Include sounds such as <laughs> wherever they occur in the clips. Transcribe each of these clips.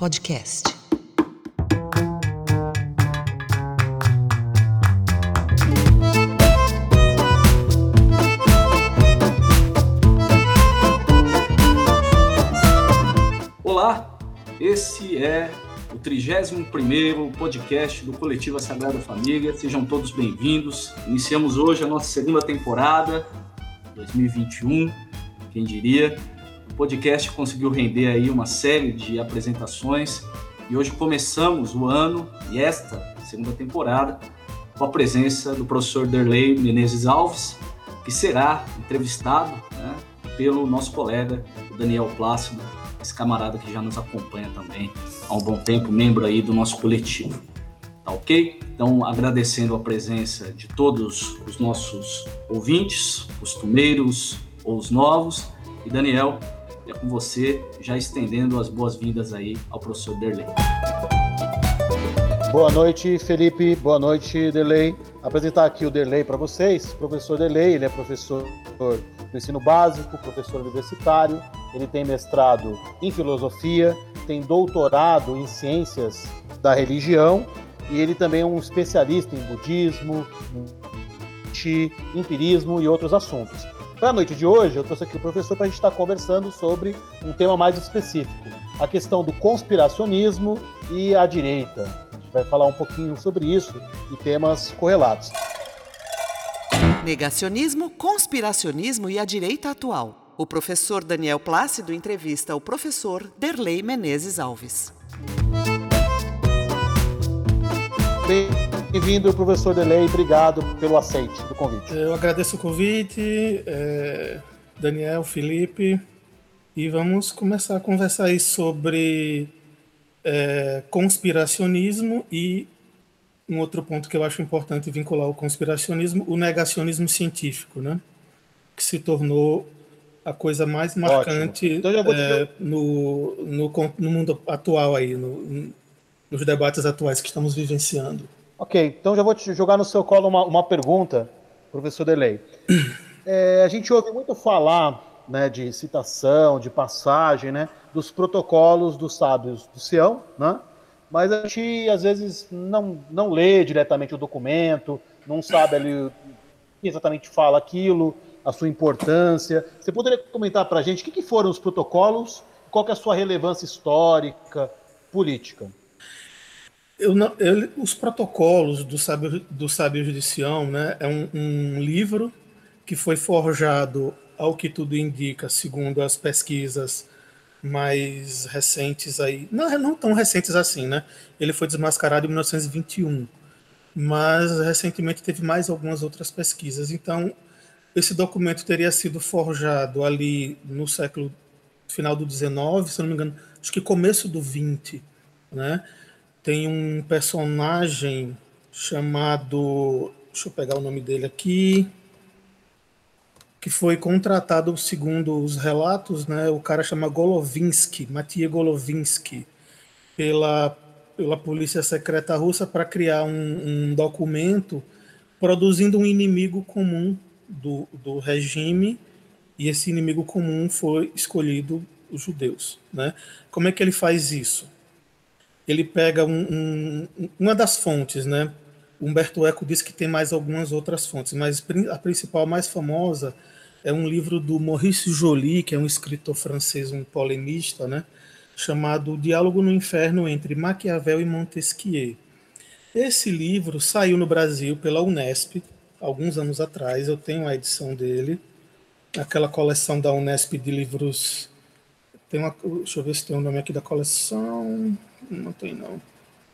Podcast. Olá, esse é o 31º podcast do Coletiva Sagrada Família. Sejam todos bem-vindos. Iniciamos hoje a nossa segunda temporada, 2021, quem diria. Podcast conseguiu render aí uma série de apresentações e hoje começamos o ano e esta segunda temporada com a presença do professor Derlei Menezes Alves, que será entrevistado né, pelo nosso colega Daniel Plácido, esse camarada que já nos acompanha também há um bom tempo, membro aí do nosso coletivo. Tá ok? Então, agradecendo a presença de todos os nossos ouvintes, costumeiros ou os novos. E Daniel, é com você, já estendendo as boas-vindas aí ao professor Derlei. Boa noite, Felipe. Boa noite, Derlei. Apresentar aqui o Derlei para vocês. Professor Derlei, ele é professor do ensino básico, professor universitário. Ele tem mestrado em filosofia, tem doutorado em ciências da religião e ele também é um especialista em budismo, empirismo e outros assuntos. Para a noite de hoje, eu trouxe aqui o professor para a gente estar conversando sobre um tema mais específico, a questão do conspiracionismo e a direita. A gente vai falar um pouquinho sobre isso e temas correlatos. Negacionismo, conspiracionismo e a direita atual. O professor Daniel Plácido entrevista o professor Derlei Menezes Alves. Bem-vindo, professor Delei. Obrigado pelo aceite do convite. Eu agradeço o convite, é, Daniel, Felipe, e vamos começar a conversar aí sobre é, conspiracionismo e um outro ponto que eu acho importante vincular o conspiracionismo, o negacionismo científico, né? Que se tornou a coisa mais marcante então é, no, no, no, mundo atual aí, no, nos debates atuais que estamos vivenciando. Ok, então já vou te jogar no seu colo uma, uma pergunta, professor Delay. <clears throat> É, a gente ouve muito falar né, de citação, de passagem, né, dos protocolos dos sábios do Sião, né? mas a gente às vezes não, não lê diretamente o documento, não sabe ali exatamente fala aquilo, a sua importância. Você poderia comentar para a gente o que, que foram os protocolos, qual é a sua relevância histórica, política? Eu não, eu, os protocolos do sábio, do sábio de Sião né, é um, um, livro que foi forjado, ao que tudo indica, segundo as pesquisas mais recentes aí, não, não tão recentes assim, né? Ele foi desmascarado em 1921, mas recentemente teve mais algumas outras pesquisas. Então, esse documento teria sido forjado ali no século final do 19, se não me engano, acho que começo do 20, né? Tem um personagem chamado. Deixa eu pegar o nome dele aqui. Que foi contratado, segundo os relatos, né, o cara chama Golovinsky, Matia Golovinsky, pela, pela polícia secreta russa para criar um, um documento produzindo um inimigo comum do, do regime, e esse inimigo comum foi escolhido os judeus. Né? Como é que ele faz isso? Ele pega um, um, uma das fontes, né? Humberto Eco diz que tem mais algumas outras fontes, mas a principal, mais famosa, é um livro do Maurice Joly, que é um escritor francês, um polemista, né? Chamado Diálogo no Inferno entre Maquiavel e Montesquieu. Esse livro saiu no Brasil pela Unesp alguns anos atrás. Eu tenho a edição dele, aquela coleção da Unesp de livros. Tem uma, deixa eu ver se tem o um nome aqui da coleção. Não tem, não.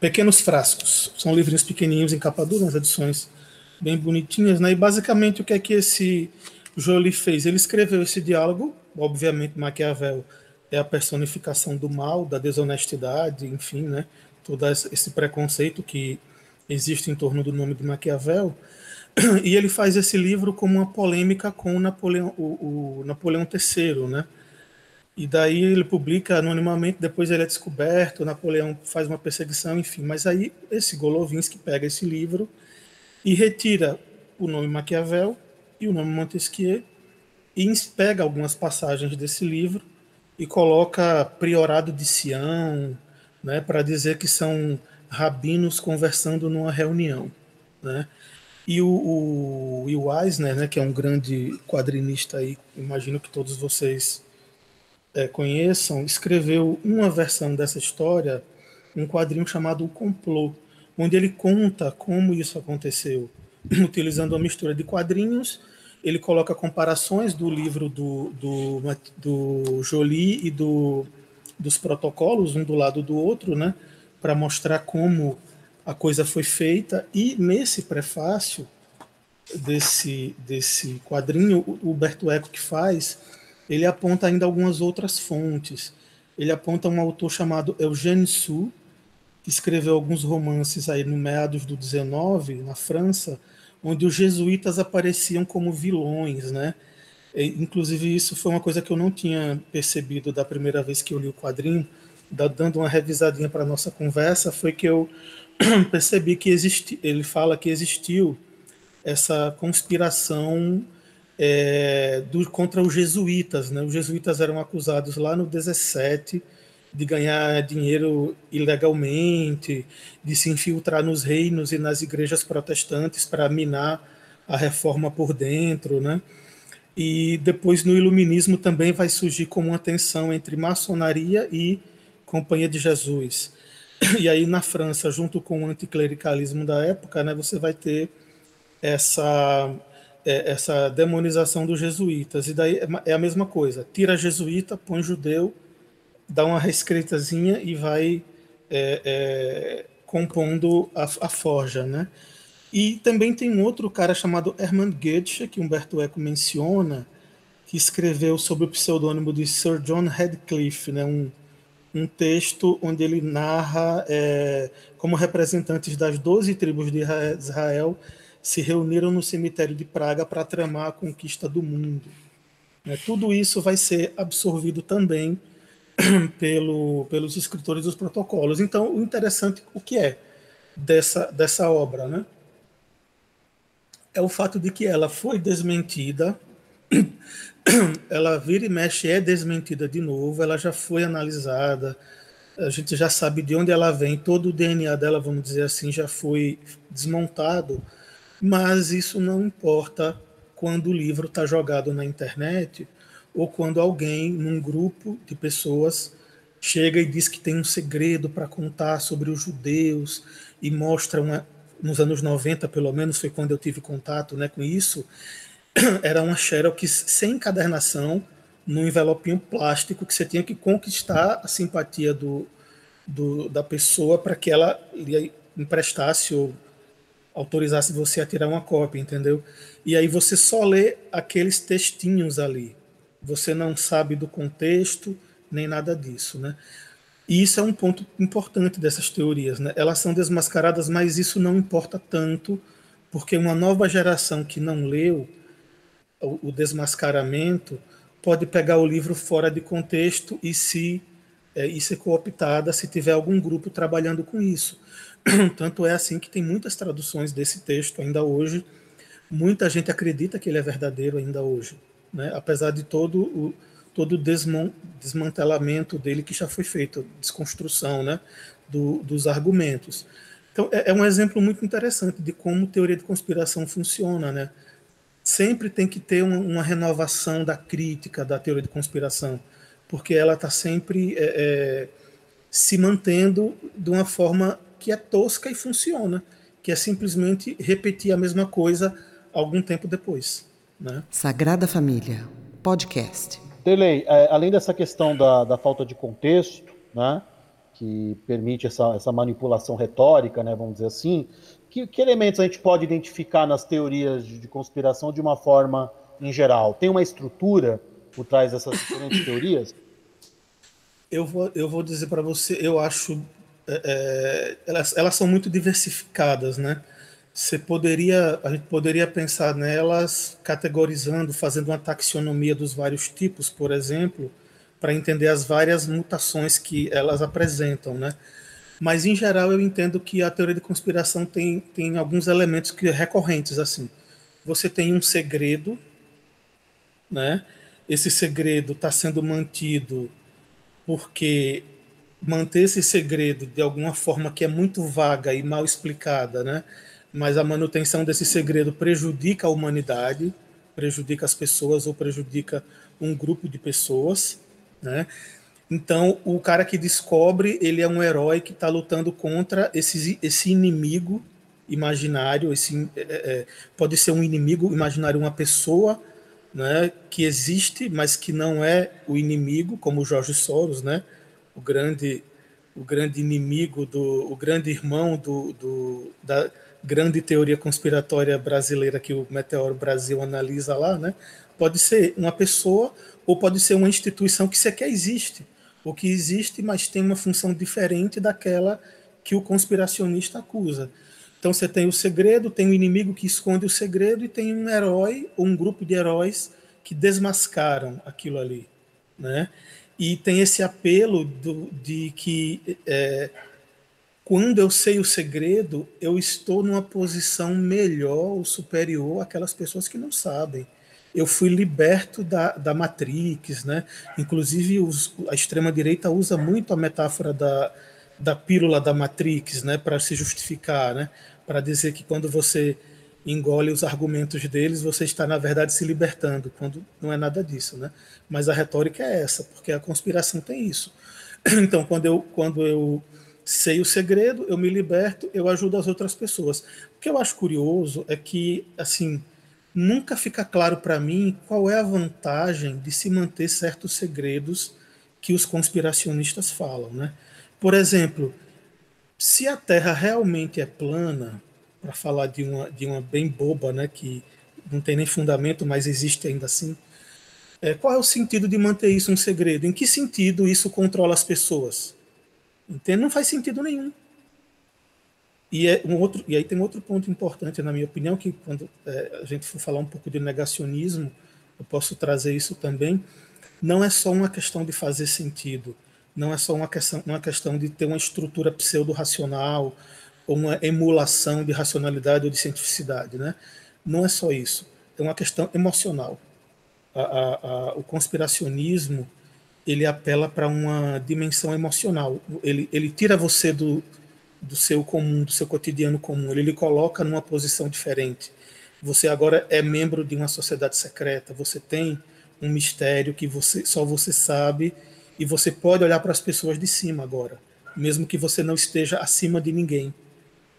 Pequenos Frascos. São livrinhos pequenininhos em capa dura, umas edições bem bonitinhas, né? E basicamente o que é que esse Jolie fez? Ele escreveu esse diálogo, obviamente Maquiavel é a personificação do mal, da desonestidade, enfim, né? Todo esse preconceito que existe em torno do nome de Maquiavel. E ele faz esse livro como uma polêmica com o Napoleão, o, o Napoleão III, né? E daí ele publica anonimamente, depois ele é descoberto, Napoleão faz uma perseguição, enfim. Mas aí esse Golovinsky pega esse livro e retira o nome Maquiavel e o nome Montesquieu e pega algumas passagens desse livro e coloca priorado de Sião, né, para dizer que são rabinos conversando numa reunião. Né? E o, o Eisner, né, que é um grande quadrinista aí, imagino que todos vocês é, conheçam, escreveu uma versão dessa história, um quadrinho chamado O Complô, onde ele conta como isso aconteceu, <clears throat> utilizando uma mistura de quadrinhos. Ele coloca comparações do livro do, do, do Jolie e do, dos protocolos, um do lado do outro, né, para mostrar como a coisa foi feita, e nesse prefácio desse, desse quadrinho, o Humberto Eco que faz, ele aponta ainda algumas outras fontes. Ele aponta um autor chamado Eugène Sue, que escreveu alguns romances aí no meados do 19 na França, onde os jesuítas apareciam como vilões, né? Inclusive isso foi uma coisa que eu não tinha percebido da primeira vez que eu li o quadrinho, dando uma revisadinha para nossa conversa, foi que eu <clears throat> percebi que existe, ele fala que existiu essa conspiração é, do, contra os jesuítas. Né? Os jesuítas eram acusados lá no 17 de ganhar dinheiro ilegalmente, de se infiltrar nos reinos e nas igrejas protestantes para minar a reforma por dentro, né? E depois no iluminismo também vai surgir como uma tensão entre maçonaria e Companhia de Jesus. E aí na França, junto com o anticlericalismo da época, né, você vai ter essa é, essa demonização dos jesuítas. E daí é, é a mesma coisa. Tira jesuíta, põe judeu, dá uma reescritazinha e vai é, é, compondo a, a, forja, né? E também tem um outro cara chamado Hermann Goethe, que Humberto Eco menciona, que escreveu sob o pseudônimo de Sir John Radcliffe, né? Um, um texto onde ele narra é, como representantes das 12 tribos de Israel se reuniram no cemitério de Praga para tramar a conquista do mundo. Né? Tudo isso vai ser absorvido também <clears throat> pelo, pelos escritores dos protocolos. Então, o interessante, o que é dessa, dessa obra, né? É o fato de que ela foi desmentida <clears throat> ela vira e mexe, é desmentida de novo, ela já foi analisada, a gente já sabe de onde ela vem, todo o DNA dela, vamos dizer assim, já foi desmontado, mas isso não importa quando o livro está jogado na internet ou quando alguém, num grupo de pessoas, chega e diz que tem um segredo para contar sobre os judeus e mostra uma, nos anos 90, pelo menos, foi quando eu tive contato né, com isso, <clears throat> era uma xerox sem encadernação, num envelopinho plástico, que você tinha que conquistar a simpatia do, do da pessoa para que ela emprestasse ou autorizasse você a tirar uma cópia, entendeu? E aí você só lê aqueles textinhos ali. Você não sabe do contexto, nem nada disso, né? E isso é um ponto importante dessas teorias, né? Elas são desmascaradas, mas isso não importa tanto, porque uma nova geração que não leu o, desmascaramento pode pegar o livro fora de contexto e se é, e ser cooptada se tiver algum grupo trabalhando com isso. <clears throat> Tanto é assim que tem muitas traduções desse texto ainda hoje. Muita gente acredita que ele é verdadeiro ainda hoje, né? apesar de todo o todo o desmantelamento dele que já foi feito, desconstrução né? Do, dos argumentos. Então, é, é um exemplo muito interessante de como teoria de conspiração funciona, né? sempre tem que ter uma, uma renovação da crítica da teoria de conspiração, porque ela está sempre é, é, se mantendo de uma forma que é tosca e funciona, que é simplesmente repetir a mesma coisa algum tempo depois. Né? Sagrada Família, podcast. Delei, é, além dessa questão da, da falta de contexto, né, que permite essa, essa manipulação retórica, né, vamos dizer assim, que, que, elementos a gente pode identificar nas teorias de, de, conspiração de uma forma em geral? Tem uma estrutura por trás dessas diferentes teorias? Eu vou, eu vou dizer para você, eu acho é, é, elas, elas são muito diversificadas, né? Você poderia, a gente poderia pensar nelas categorizando, fazendo uma taxonomia dos vários tipos, por exemplo, para entender as várias mutações que elas apresentam, né? Mas, em geral, eu entendo que a teoria de conspiração tem, tem alguns elementos que recorrentes, assim. Você tem um segredo, né? Esse segredo está sendo mantido porque manter esse segredo de alguma forma que é muito vaga e mal explicada, né? Mas a manutenção desse segredo prejudica a humanidade, prejudica as pessoas ou prejudica um grupo de pessoas, né? Então, o cara que descobre, ele é um herói que está lutando contra esse, esse inimigo imaginário. Esse, é, é, pode ser um inimigo imaginário, uma pessoa né, que existe, mas que não é o inimigo, como o Jorge Soros, né? O grande o grande inimigo do o grande irmão do, do da grande teoria conspiratória brasileira que o Meteoro Brasil analisa lá, né? Pode ser uma pessoa ou pode ser uma instituição que sequer existe, ou que existe, mas tem uma função diferente daquela que o conspiracionista acusa. Então você tem o segredo, tem o inimigo que esconde o segredo e tem um herói ou um grupo de heróis que desmascaram aquilo ali, né? E tem esse apelo do, de que é, quando eu sei o segredo, eu estou numa posição melhor ou superior àquelas pessoas que não sabem. Eu fui liberto da, da Matrix, né? Inclusive os, a extrema direita usa muito a metáfora da, da pílula da Matrix, né? Para se justificar, né? Para dizer que quando você engole os argumentos deles, você está, na verdade, se libertando, quando não é nada disso. Né? Mas a retórica é essa, porque a conspiração tem isso. <clears throat> Então, quando eu, quando eu sei o segredo, eu me liberto, eu ajudo as outras pessoas. O que eu acho curioso é que, assim, nunca fica claro para mim qual é a vantagem de se manter certos segredos que os conspiracionistas falam. Né? Por exemplo, se a Terra realmente é plana, para falar de uma, de uma bem boba, né, que não tem nem fundamento, mas existe ainda assim. É, qual é o sentido de manter isso um segredo? Em que sentido isso controla as pessoas? Entende? Não faz sentido nenhum. E, é um outro, e aí tem outro ponto importante, na minha opinião, que quando é, a gente for falar um pouco de negacionismo, eu posso trazer isso também. Não é só uma questão de fazer sentido, não é só uma questão, uma questão de ter uma estrutura pseudo-racional, ou uma emulação de racionalidade ou de cientificidade. Né? Não é só isso, é uma questão emocional. A, a, a, o conspiracionismo ele apela para uma dimensão emocional. Ele, ele tira você do, do seu comum, do seu cotidiano comum. Ele lhe coloca numa posição diferente. Você agora é membro de uma sociedade secreta. Você tem um mistério que você só você sabe e você pode olhar para as pessoas de cima agora, mesmo que você não esteja acima de ninguém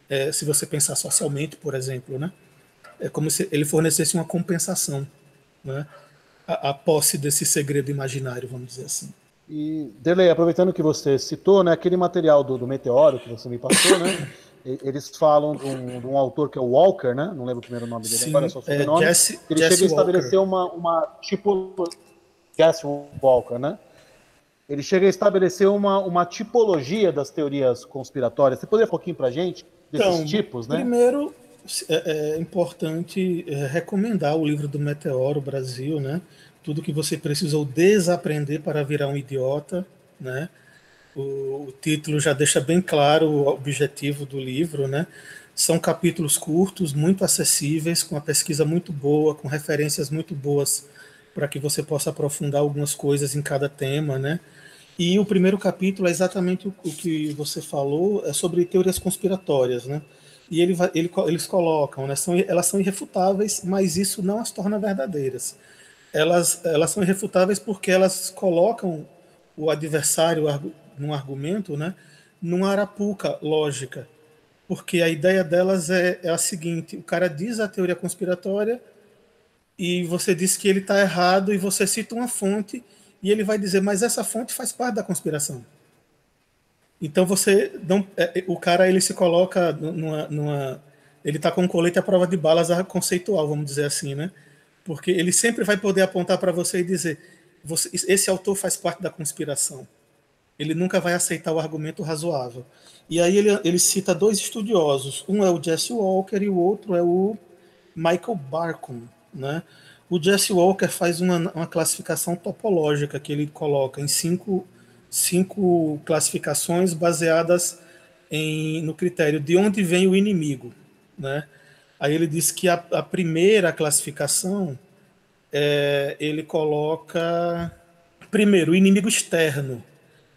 é, se você pensar socialmente, por exemplo, né? É como se ele fornecesse uma compensação, né? A, a posse desse segredo imaginário, vamos dizer assim. E, Delei, aproveitando que você citou, né, aquele material do, do Meteoro que você me passou, né? Eles falam de um, de um, autor que é o Walker, né? Não lembro o primeiro nome dele Sim, agora, é só o sobrenome. É, Jesse, ele Jesse chega a estabelecer uma, uma tipo. Jesse Walker, né? Ele chega a estabelecer uma, uma tipologia das teorias conspiratórias. Você poderia um pouquinho para a gente? Desses então, tipos, né? Primeiro, é, é importante é, recomendar o livro do Meteoro Brasil, né? Tudo que você precisou desaprender para virar um idiota, né? O, o título já deixa bem claro o objetivo do livro, né? São capítulos curtos, muito acessíveis, com uma pesquisa muito boa, com referências muito boas para que você possa aprofundar algumas coisas em cada tema, né? E o primeiro capítulo é exatamente o, que você falou, é sobre teorias conspiratórias, né? E ele, ele, eles colocam, né, são, elas são irrefutáveis, mas isso não as torna verdadeiras. Elas, elas são irrefutáveis porque elas colocam o adversário num argumento, né, numa arapuca lógica. Porque a ideia delas é, é a seguinte: o cara diz a teoria conspiratória e você diz que ele está errado e você cita uma fonte e ele vai dizer, mas essa fonte faz parte da conspiração. Então você não, é, é, o cara ele se coloca numa, numa ele está com um colete à prova de balas conceitual, vamos dizer assim, né? Porque ele sempre vai poder apontar para você e dizer, você, esse autor faz parte da conspiração. Ele nunca vai aceitar o argumento razoável. E aí ele, ele cita dois estudiosos, um é o Jesse Walker e o outro é o Michael Barkun, né? O Jesse Walker faz uma, uma classificação topológica que ele coloca em cinco, cinco classificações baseadas em, no critério de onde vem o inimigo. Né? Aí ele diz que a, a primeira classificação é, ele coloca primeiro o inimigo externo.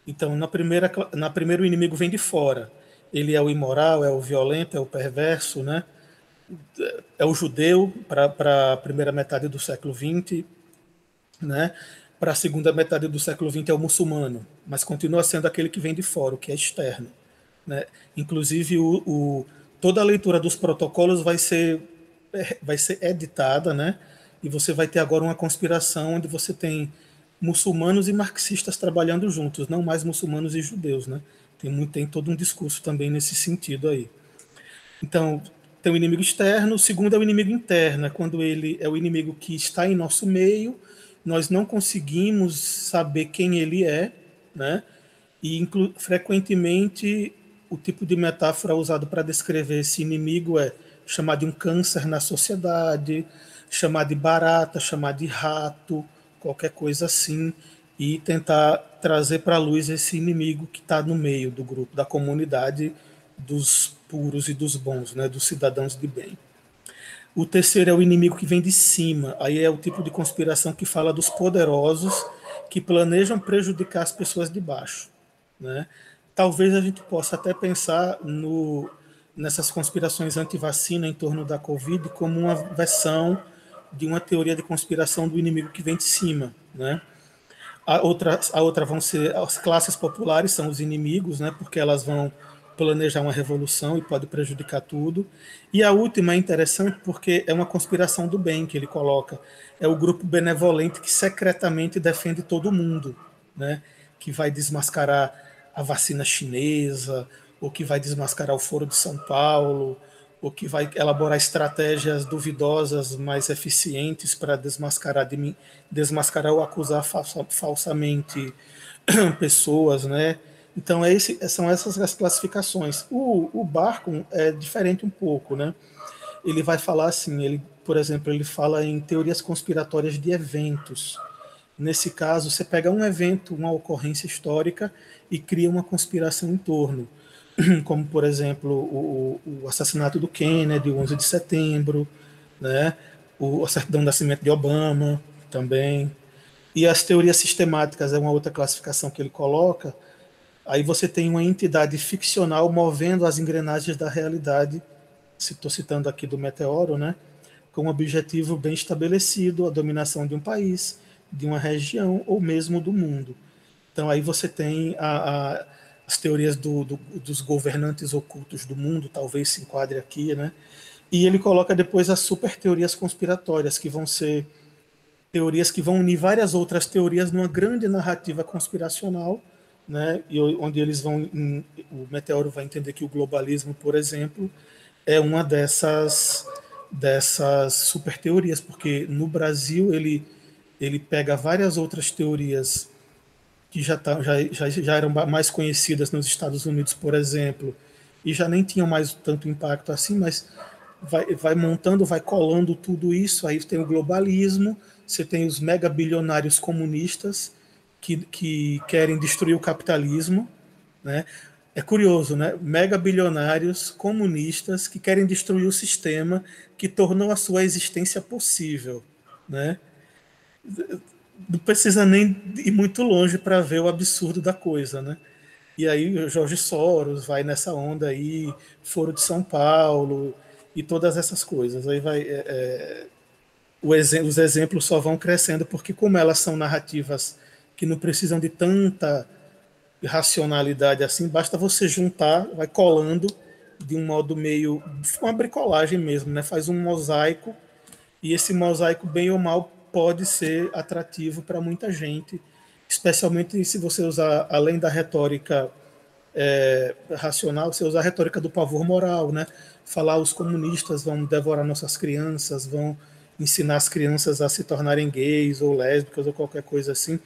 Então, na primeira, na primeira o inimigo vem de fora. Ele é o imoral, é o violento, é o perverso, né? É o judeu para a primeira metade do século XX, né? Para a segunda metade do século XX é o muçulmano, mas continua sendo aquele que vem de fora, o que é externo. Né? Inclusive, o, o, toda a leitura dos protocolos vai ser, é, vai ser editada, né? e você vai ter agora uma conspiração onde você tem muçulmanos e marxistas trabalhando juntos, não mais muçulmanos e judeus, né? Tem, muito, tem todo um discurso também nesse sentido aí. Então, tem o inimigo externo, o segundo é o inimigo interno, é quando ele é o inimigo que está em nosso meio, nós não conseguimos saber quem ele é, né? E frequentemente o tipo de metáfora usado para descrever esse inimigo é chamar de um câncer na sociedade, chamar de barata, chamar de rato, qualquer coisa assim, e tentar trazer para a luz esse inimigo que está no meio do grupo, da comunidade dos puros e dos bons, né, dos cidadãos de bem. O terceiro é o inimigo que vem de cima, aí é o tipo de conspiração que fala dos poderosos que planejam prejudicar as pessoas de baixo. Né? Talvez a gente possa até pensar no, nessas conspirações anti-vacina em torno da Covid como uma versão de uma teoria de conspiração do inimigo que vem de cima, né? A outra, a outra vão ser as classes populares são os inimigos, né? Porque elas vão planejar uma revolução e pode prejudicar tudo. E a última é interessante porque é uma conspiração do bem que ele coloca. É o grupo benevolente que secretamente defende todo mundo, né? Que vai desmascarar a vacina chinesa, ou que vai desmascarar o Foro de São Paulo, ou que vai elaborar estratégias duvidosas, mais eficientes para desmascarar, desmascarar ou acusar falsa, falsamente <clears throat> pessoas, né? Então é esse, são essas as classificações. O, o Barco é diferente um pouco, né? Ele vai falar assim, ele, por exemplo, ele fala em teorias conspiratórias de eventos. Nesse caso, você pega um evento, uma ocorrência histórica e cria uma conspiração em torno. <clears throat> como por exemplo o, o assassinato do Kennedy, o 11 de setembro, né? o, certidão de nascimento de Obama também. E as teorias sistemáticas é uma outra classificação que ele coloca. Aí você tem uma entidade ficcional movendo as engrenagens da realidade, estou citando aqui do meteoro, né? com um objetivo bem estabelecido, a dominação de um país, de uma região ou mesmo do mundo. Então aí você tem a, a as teorias do, do, dos governantes ocultos do mundo, talvez se enquadre aqui, né? E ele coloca depois as super teorias conspiratórias, que vão ser teorias que vão unir várias outras teorias numa grande narrativa conspiracional, né? E onde eles vão, o Meteoro vai entender que o globalismo, por exemplo, é uma dessas dessas super teorias, porque no Brasil ele ele pega várias outras teorias que já, tá, já, já, já eram mais conhecidas nos Estados Unidos, por exemplo, e já nem tinham mais tanto impacto assim, mas vai, vai montando, vai colando tudo isso. Aí tem o globalismo, você tem os mega bilionários comunistas que, que querem destruir o capitalismo, né? É curioso, né? Mega bilionários comunistas que querem destruir o sistema que tornou a sua existência possível, né? não precisa nem ir muito longe para ver o absurdo da coisa, né? E aí o Jorge Soros vai nessa onda aí, Foro de São Paulo e todas essas coisas. Aí vai é, é os exemplos só vão crescendo porque como elas são narrativas que não precisam de tanta racionalidade assim, basta você juntar, vai colando de um modo meio uma bricolagem mesmo, né? Faz um mosaico e esse mosaico bem ou mal pode ser atrativo para muita gente, especialmente se você usar, além da retórica é, racional, você usar a retórica do pavor moral, né? Falar os comunistas vão devorar nossas crianças, vão ensinar as crianças a se tornarem gays ou lésbicas ou qualquer coisa assim.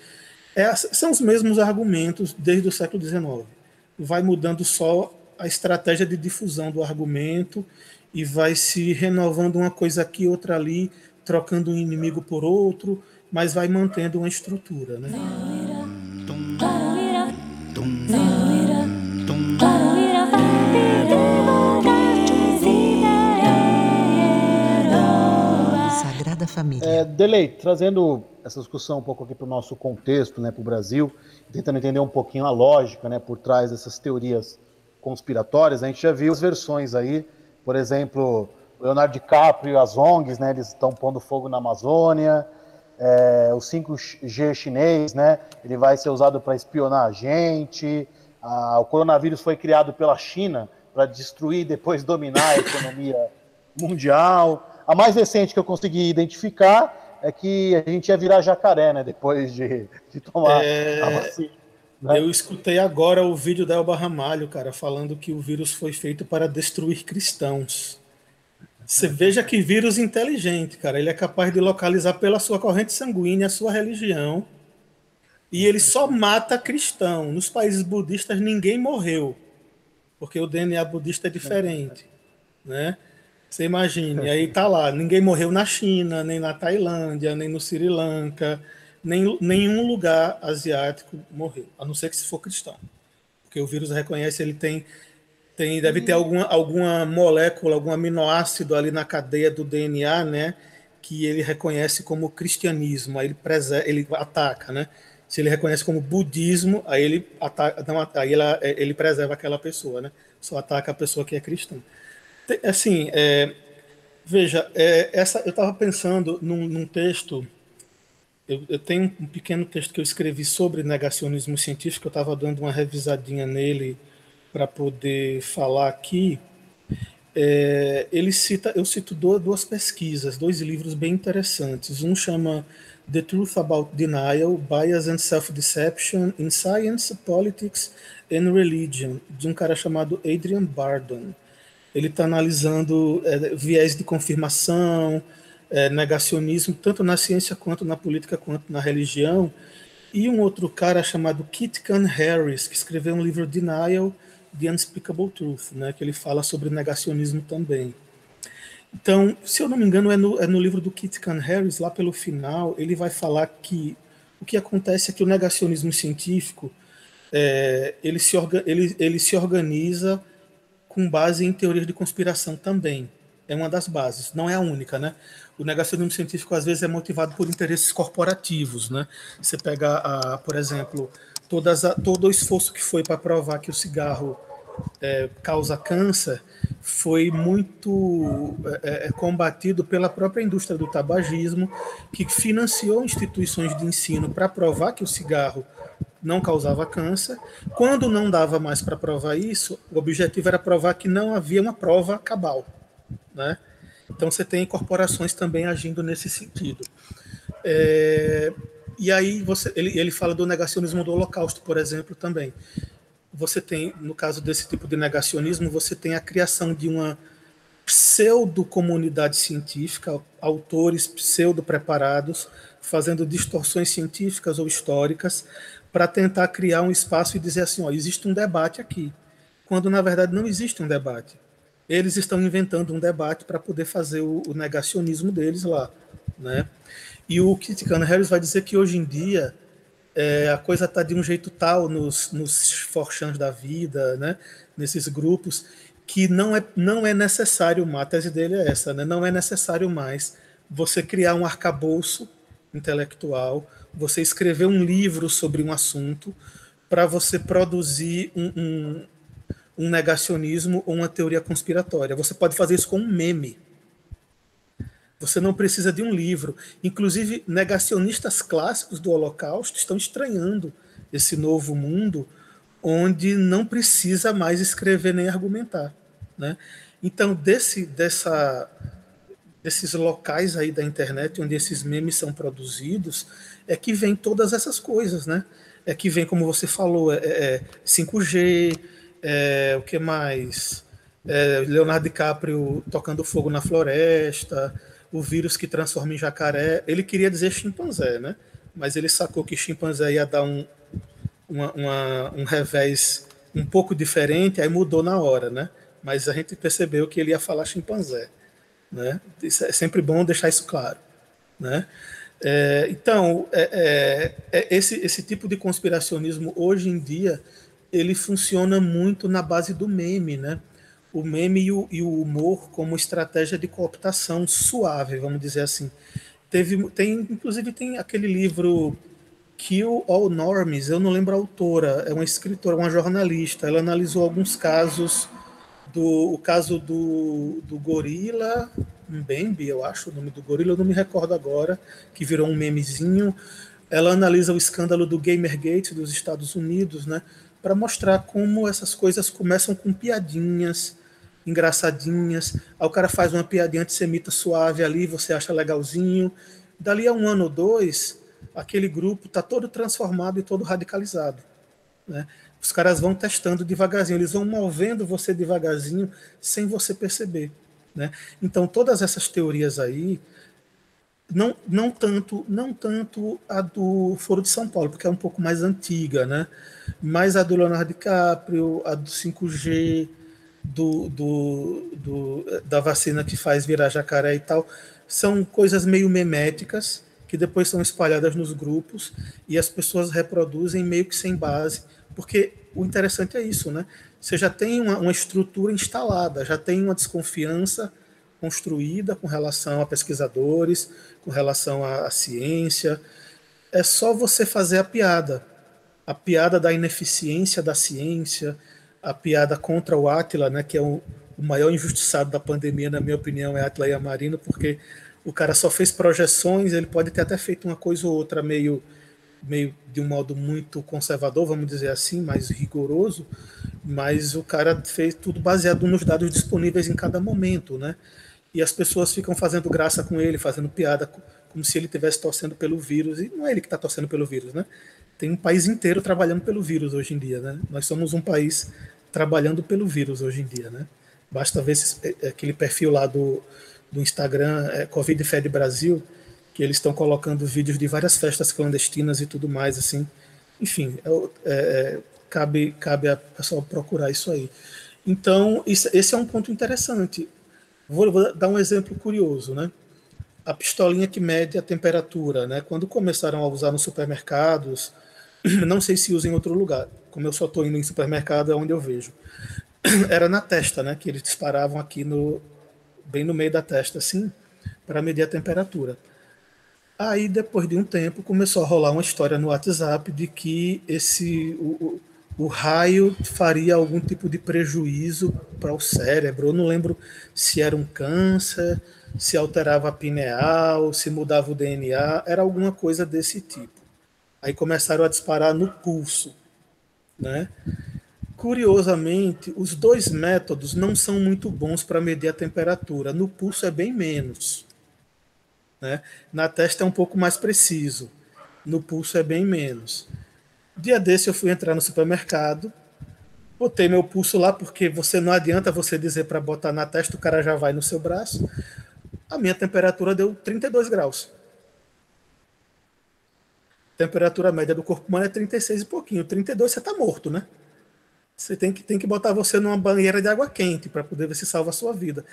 É, são os mesmos argumentos desde o século XIX. Vai mudando só a estratégia de difusão do argumento e vai se renovando uma coisa aqui, outra ali, trocando um inimigo por outro, mas vai mantendo uma estrutura. Né? Sagrada Família. É, Delei, trazendo essa discussão um pouco aqui para o nosso contexto, né, para o Brasil, tentando entender um pouquinho a lógica né, por trás dessas teorias conspiratórias, a gente já viu as versões aí, por exemplo, Leonardo DiCaprio e as ONGs, né, eles estão pondo fogo na Amazônia, é, o 5G chinês, né, ele vai ser usado para espionar a gente, a, o coronavírus foi criado pela China para destruir e depois dominar a economia <laughs> mundial. A mais recente que eu consegui identificar é que a gente ia virar jacaré, né, depois de, de tomar é... a vacina. Né? Eu escutei agora o vídeo da Elba Ramalho, cara, falando que o vírus foi feito para destruir cristãos. Você veja que vírus inteligente, cara. Ele é capaz de localizar pela sua corrente sanguínea a sua religião. E ele só mata cristão. Nos países budistas ninguém morreu. Porque o DNA budista é diferente. Né? Você imagine, aí tá lá, ninguém morreu na China, nem na Tailândia, nem no Sri Lanka, nem, nenhum lugar asiático morreu, a não ser que se for cristão. Porque o vírus reconhece, ele tem tem, deve ter alguma, alguma molécula, algum aminoácido ali na cadeia do DNA, né? Que ele reconhece como cristianismo, aí ele, preserva, ele ataca, né? Se ele reconhece como budismo, aí ele ataca, não, aí é, ele preserva aquela pessoa, né? Só ataca a pessoa que é cristã. Assim, é, veja, é, essa, eu estava pensando num, num texto, eu, eu, tenho um pequeno texto que eu escrevi sobre negacionismo científico, eu estava dando uma revisadinha nele para poder falar aqui, é, ele cita, eu cito duas pesquisas, dois livros bem interessantes. Um chama The Truth About Denial, Bias and Self-Deception in Science, Politics and Religion, de um cara chamado Adrian Bardon. Ele está analisando é, viés de confirmação, é, negacionismo, tanto na ciência quanto na política quanto na religião. E um outro cara chamado Kit Khan Harris, que escreveu um livro Denial, The Unspeakable Truth, né, que ele fala sobre negacionismo também. Então, se eu não me engano, é no, é no livro do Kit Khan Harris, lá pelo final, ele vai falar que o que acontece é que o negacionismo científico é, ele, se orga, ele, ele se organiza com base em teorias de conspiração também. É uma das bases, não é a única, né? O negacionismo científico às vezes é motivado por interesses corporativos, né? Você pega, a, por exemplo, todas a, todo o esforço que foi para provar que o cigarro é, causa câncer foi muito é, é, combatido pela própria indústria do tabagismo, que financiou instituições de ensino para provar que o cigarro não causava câncer. Quando não dava mais para provar isso, o objetivo era provar que não havia uma prova cabal. Né? Então você tem corporações também agindo nesse sentido. É, e aí você, ele, ele fala do negacionismo do Holocausto, por exemplo, também. Você tem, no caso desse tipo de negacionismo, você tem a criação de uma pseudo-comunidade científica, autores pseudo-preparados, fazendo distorções científicas ou históricas, para tentar criar um espaço e dizer assim: ó, existe um debate aqui, quando na verdade não existe um debate. Eles estão inventando um debate para poder fazer o, o negacionismo deles lá, né? E o Kit Khan Harris vai dizer que hoje em dia é, a coisa está de um jeito tal nos, nos da vida, né, nesses grupos, que não é, não é necessário a tese dele é essa, né, não é necessário mais você criar um arcabouço intelectual, você escrever um livro sobre um assunto para você produzir um, um, um negacionismo ou uma teoria conspiratória. Você pode fazer isso com um meme. Você não precisa de um livro. Inclusive, negacionistas clássicos do Holocausto estão estranhando esse novo mundo onde não precisa mais escrever nem argumentar. Né? Então, desse, dessa, desses locais aí da internet onde esses memes são produzidos, é que vem todas essas coisas, né? É que vem, como você falou, é, é 5G, é, o que mais? É, Leonardo DiCaprio tocando fogo na floresta, o vírus que transforma em jacaré. Ele queria dizer chimpanzé, né? Mas ele sacou que chimpanzé ia dar um, uma, uma, um revés um pouco diferente, aí mudou na hora, né? Mas a gente percebeu que ele ia falar chimpanzé, né? Isso é sempre bom deixar isso claro, né? É, então, é, é, é esse, esse tipo de conspiracionismo hoje em dia ele funciona muito na base do meme, né? o meme e o, e o humor como estratégia de cooptação suave, vamos dizer assim. teve, tem, inclusive tem aquele livro Kill All Norms, eu não lembro a autora, é uma escritora, uma jornalista, ela analisou alguns casos do o caso do, do gorila Mbembe, eu acho o nome do gorila, eu não me recordo agora, que virou um memezinho. Ela analisa o escândalo do Gamergate dos Estados Unidos, né, para mostrar como essas coisas começam com piadinhas engraçadinhas. Aí o cara faz uma piadinha antissemita suave ali, você acha legalzinho. Dali a um ano ou dois, aquele grupo está todo transformado e todo radicalizado. Né? Os caras vão testando devagarzinho, eles vão movendo você devagarzinho sem você perceber. Né? Então, todas essas teorias aí, não, não, tanto, não tanto a do Foro de São Paulo, porque é um pouco mais antiga, né? mas a do Leonardo DiCaprio, a do 5G, do, do, do, da vacina que faz virar jacaré e tal, são coisas meio meméticas, que depois são espalhadas nos grupos e as pessoas reproduzem meio que sem base, porque o interessante é isso, né? Você já tem uma, uma estrutura instalada, já tem uma desconfiança construída com relação a pesquisadores, com relação à, à ciência. É só você fazer a piada, a piada da ineficiência da ciência, a piada contra o Átila, né, que é o, o maior injustiçado da pandemia, na minha opinião, é Átila Yamarino, porque o cara só fez projeções, ele pode ter até feito uma coisa ou outra meio, meio de um modo muito conservador, vamos dizer assim, mais rigoroso, mas o cara fez tudo baseado nos dados disponíveis em cada momento, né? E as pessoas ficam fazendo graça com ele, fazendo piada, como se ele estivesse torcendo pelo vírus, e não é ele que está torcendo pelo vírus, né? Tem um país inteiro trabalhando pelo vírus hoje em dia, né? Nós somos um país trabalhando pelo vírus hoje em dia, né? Basta ver esse, é, aquele perfil lá do, do Instagram, é, Covid Fed Brasil, que eles estão colocando vídeos de várias festas clandestinas e tudo mais, assim. Enfim, é, é, é cabe, cabe a pessoal procurar isso aí. Então, isso, esse é um ponto interessante. Vou, vou, dar um exemplo curioso, né? A pistolinha que mede a temperatura, né? Quando começaram a usar nos supermercados, <clears throat> não sei se usa em outro lugar, como eu só estou indo em supermercado, é onde eu vejo. <clears throat> Era na testa, né? Que eles disparavam aqui no, bem no meio da testa, assim, para medir a temperatura. Aí, depois de um tempo, começou a rolar uma história no WhatsApp de que esse o, o, raio faria algum tipo de prejuízo para o cérebro. Eu não lembro se era um câncer, se alterava a pineal, se mudava o DNA, era alguma coisa desse tipo. Aí começaram a disparar no pulso né? Curiosamente, os dois métodos não são muito bons para medir a temperatura. No pulso é bem menos. Né? Na testa é um pouco mais preciso. No pulso é bem menos. Dia desse eu fui entrar no supermercado, botei meu pulso lá, porque você não adianta você dizer para botar na testa, o cara já vai no seu braço. A minha temperatura deu 32 graus temperatura média do corpo humano é 36 e pouquinho. 32 você está morto, né? Você tem que, tem que botar você numa banheira de água quente para poder ver se salva a sua vida.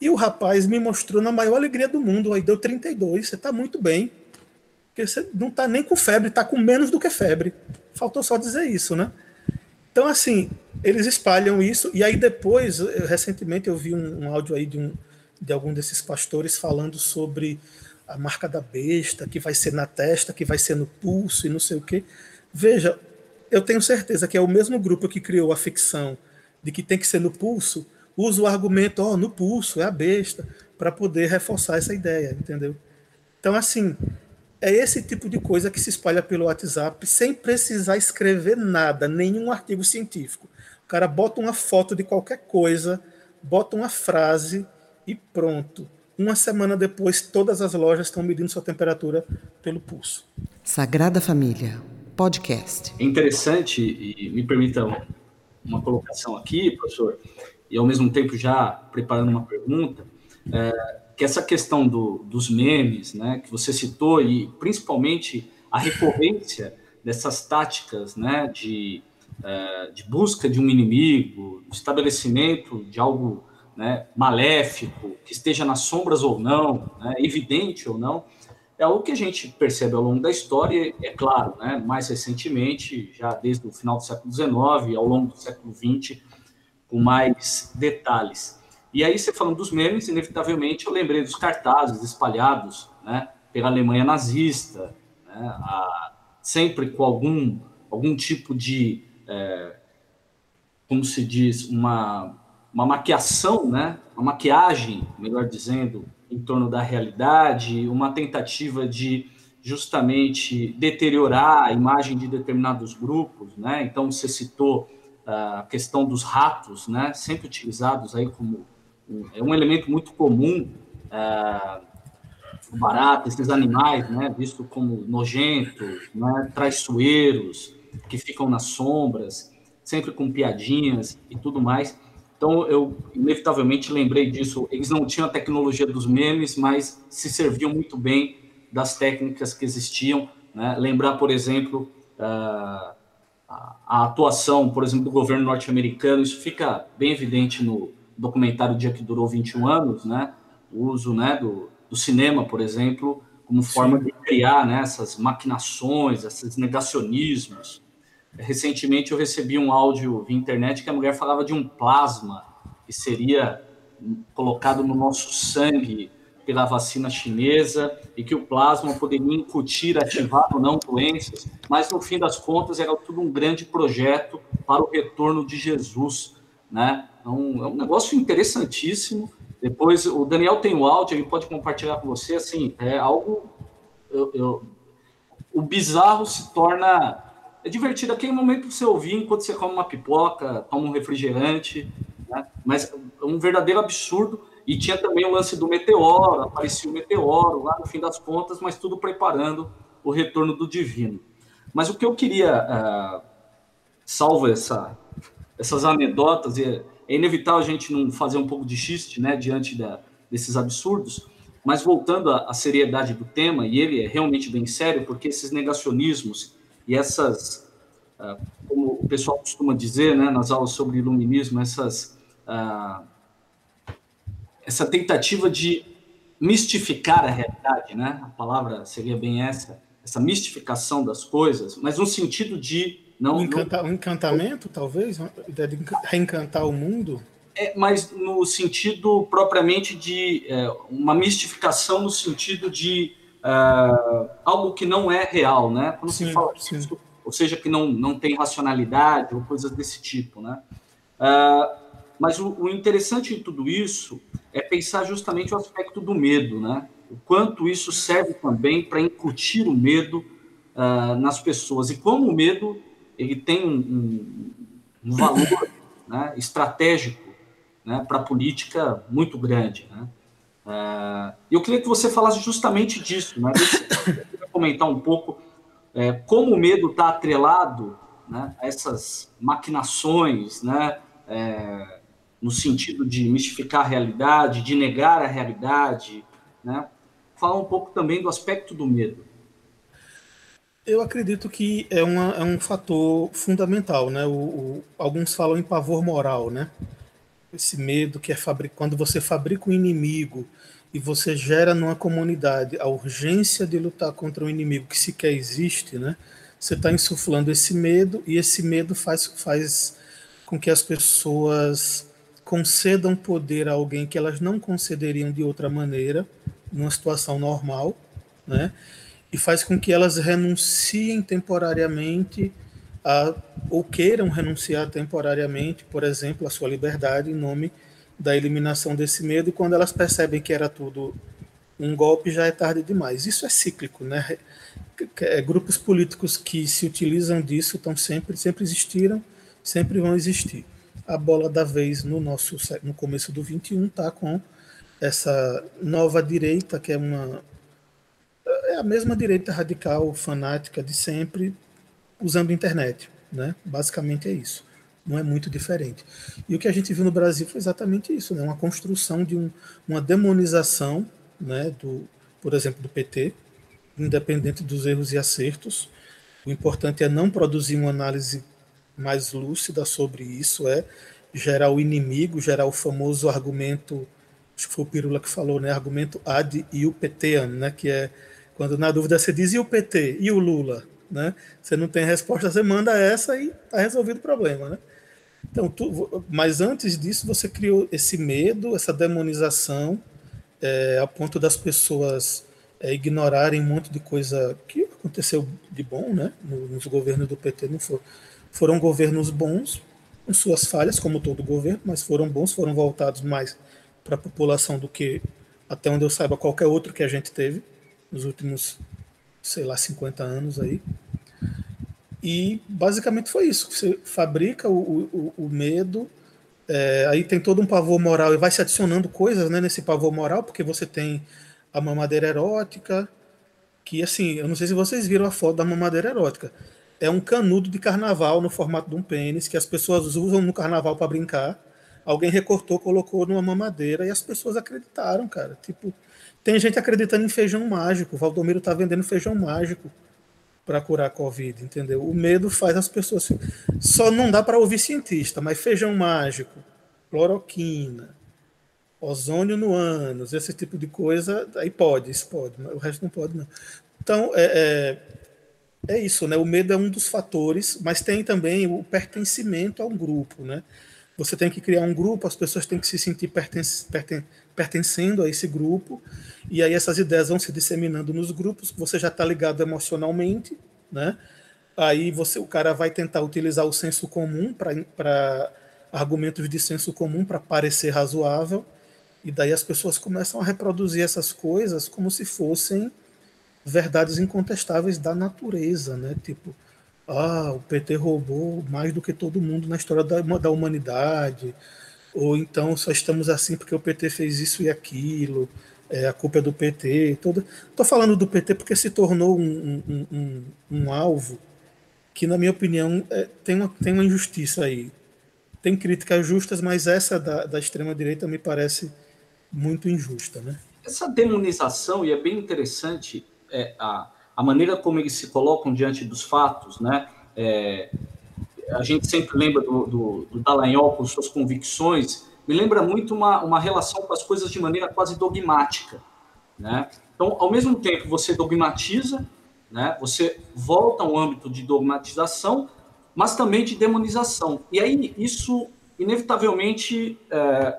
E o rapaz me mostrou na maior alegria do mundo, aí deu 32, você está muito bem. Porque você não está nem com febre, está com menos do que febre. Faltou só dizer isso, né? Então, assim, eles espalham isso, e aí depois, recentemente eu vi um, um áudio aí de, um, de algum desses pastores falando sobre a marca da besta, que vai ser na testa, que vai ser no pulso e não sei o quê. Veja, eu tenho certeza que é o mesmo grupo que criou a ficção de que tem que ser no pulso, usa o argumento, ó, oh, no pulso, é a besta, para poder reforçar essa ideia, entendeu? Então, assim, é esse tipo de coisa que se espalha pelo WhatsApp sem precisar escrever nada, nenhum artigo científico. O cara bota uma foto de qualquer coisa, bota uma frase e pronto. Uma semana depois, todas as lojas estão medindo sua temperatura pelo pulso. Sagrada Família, podcast. É interessante, e me permitam uma colocação aqui, professor, e ao mesmo tempo já preparando uma pergunta, é, que essa questão do, dos memes, né, que você citou, e principalmente a recorrência dessas táticas né, de, é, de busca de um inimigo, estabelecimento de algo né, maléfico, que esteja nas sombras ou não, né, evidente ou não, é algo que a gente percebe ao longo da história, é claro, né, mais recentemente, já desde o final do século XIX, ao longo do século XX, com mais detalhes. E aí, você falando dos memes, inevitavelmente eu lembrei dos cartazes espalhados né, pela Alemanha nazista, né, a, sempre com algum, algum tipo de, é, como se diz, uma, uma maquiação, né, uma maquiagem, melhor dizendo, em torno da realidade, uma tentativa de justamente deteriorar a imagem de determinados grupos, né? Então você citou ah, a questão dos ratos, né? Sempre utilizados aí como um, é um elemento muito comum, uh, o barato, esses animais, né? Visto como nojentos, né? Traiçoeiros que ficam nas sombras, sempre com piadinhas e tudo mais. Então, eu inevitavelmente lembrei disso. Eles não tinham a tecnologia dos memes, mas se serviam muito bem das técnicas que existiam. Né? Lembrar, por exemplo, a, a atuação, por exemplo, do governo norte-americano, isso fica bem evidente no documentário Dia que Durou 21 Anos, né? o uso né, do, do cinema, por exemplo, como forma Sim. de criar né, essas maquinações, esses negacionismos. Recentemente eu recebi um áudio via internet que a mulher falava de um plasma que seria colocado no nosso sangue pela vacina chinesa e que o plasma poderia incutir, ativar ou não doenças, mas no fim das contas era tudo um grande projeto para o retorno de Jesus, né? É um, é um negócio interessantíssimo. Depois o Daniel tem o áudio, ele pode compartilhar com você, assim, é algo eu, eu, o bizarro se torna é divertido aquele momento para você ouvir enquanto você come uma pipoca, toma um refrigerante, né? mas é um verdadeiro absurdo. E tinha também o lance do meteoro, aparecia o meteoro lá no fim das contas, mas tudo preparando o retorno do divino. Mas o que eu queria, uh, salvo essa, essas anedotas, é, é inevitável a gente não fazer um pouco de xiste né, diante da, desses absurdos, mas voltando à, à seriedade do tema, e ele é realmente bem sério, porque esses negacionismos e essas, uh, como o pessoal costuma dizer né, nas aulas sobre iluminismo, essas. Uh, essa tentativa de mistificar a realidade, né? A palavra seria bem essa, essa mistificação das coisas, mas no sentido de não um, encanta, um encantamento, talvez, de reencantar o mundo. É, mas no sentido propriamente de é, uma mistificação no sentido de uh, algo que não é real, né? Quando sim, se fala disso, ou seja, que não, não tem racionalidade ou coisas desse tipo, né? Uh, mas o, o interessante de tudo isso é pensar justamente o aspecto do medo, né? O quanto isso serve também para incutir o medo uh, nas pessoas e como o medo ele tem um, um, um valor né, estratégico né, para a política muito grande, né? Uh, eu queria que você falasse justamente disso, né? <laughs> Comentar um pouco é, como o medo está atrelado né, a essas maquinações, né? É, no sentido de mistificar a realidade, de negar a realidade, né? Falar um pouco também do aspecto do medo. Eu acredito que é, uma, é um fator fundamental, né? O, o, alguns falam em pavor moral, né? Esse medo que é fabric... quando você fabrica um inimigo e você gera numa comunidade a urgência de lutar contra um inimigo que sequer existe, né? Você está insuflando esse medo e esse medo faz, faz com que as pessoas concedam poder a alguém que elas não concederiam de outra maneira, numa situação normal, né? E faz com que elas renunciem temporariamente a, ou queiram renunciar temporariamente, por exemplo, à sua liberdade em nome da eliminação desse medo, e quando elas percebem que era tudo um golpe, já é tarde demais. Isso é cíclico, né? É, grupos políticos que se utilizam disso estão sempre, sempre existiram, sempre vão existir a bola da vez no nosso no começo do 21 está com essa nova direita que é uma é a mesma direita radical fanática de sempre usando internet, né? Basicamente é isso. Não é muito diferente. E o que a gente viu no Brasil foi exatamente isso, né? Uma construção de um, uma demonização, né? Do, por exemplo, do PT, independente dos erros e acertos. O importante é não produzir uma análise mais lúcida sobre isso é gerar o inimigo, gerar o famoso argumento, acho que foi o Pirula que falou, né? Argumento ad e o PT, né? Que é quando na dúvida você diz e o PT e o Lula, né? Você não tem resposta, você manda essa e está resolvido o problema, né? Então, tu, mas antes disso você criou esse medo, essa demonização, é, a ponto das pessoas é, ignorarem um monte de coisa que aconteceu de bom, né? Nos governos do PT não for, foram governos bons, com suas falhas, como todo governo, mas foram bons, foram voltados mais para a população do que, até onde eu saiba, qualquer outro que a gente teve nos últimos, sei lá, 50 anos aí. E basicamente foi isso. Você fabrica o, o, o medo, é, aí tem todo um pavor moral e vai se adicionando coisas né, nesse pavor moral, porque você tem a mamadeira erótica, que assim, eu não sei se vocês viram a foto da mamadeira erótica. É um canudo de carnaval no formato de um pênis que as pessoas usam no carnaval para brincar. Alguém recortou, colocou numa mamadeira e as pessoas acreditaram, cara. Tipo, tem gente acreditando em feijão mágico. O Valdomiro tá vendendo feijão mágico para curar a Covid, entendeu? O medo faz as pessoas. Só não dá para ouvir cientista, mas feijão mágico, cloroquina, ozônio no ânus, esse tipo de coisa, aí pode, isso pode, mas o resto não pode, não. Então, é, é, é isso, né? O medo é um dos fatores, mas tem também o pertencimento a um grupo, né? Você tem que criar um grupo, as pessoas têm que se sentir perten perten pertencendo a esse grupo, e aí essas ideias vão se disseminando nos grupos, você já está ligado emocionalmente, né? Aí você, o cara vai tentar utilizar o senso comum para argumentos de senso comum para parecer razoável, e daí as pessoas começam a reproduzir essas coisas como se fossem verdades incontestáveis da natureza, né? Tipo, ah, o PT roubou mais do que todo mundo na história da, da humanidade, ou então só estamos assim porque o PT fez isso e aquilo, é, a culpa é do PT. Estou falando do PT porque se tornou um, um, um, um alvo que, na minha opinião, é, tem, uma, tem uma injustiça aí. Tem críticas justas, mas essa da, da extrema-direita me parece muito injusta, né? Essa demonização, e é bem interessante é, a, a maneira como eles se colocam diante dos fatos, né? É, a gente sempre lembra do, do, do Dallagnol com suas convicções, me lembra muito uma, uma relação com as coisas de maneira quase dogmática, né? Então, ao mesmo tempo, você dogmatiza, né? Você volta ao âmbito de dogmatização, mas também de demonização. E aí isso inevitavelmente é,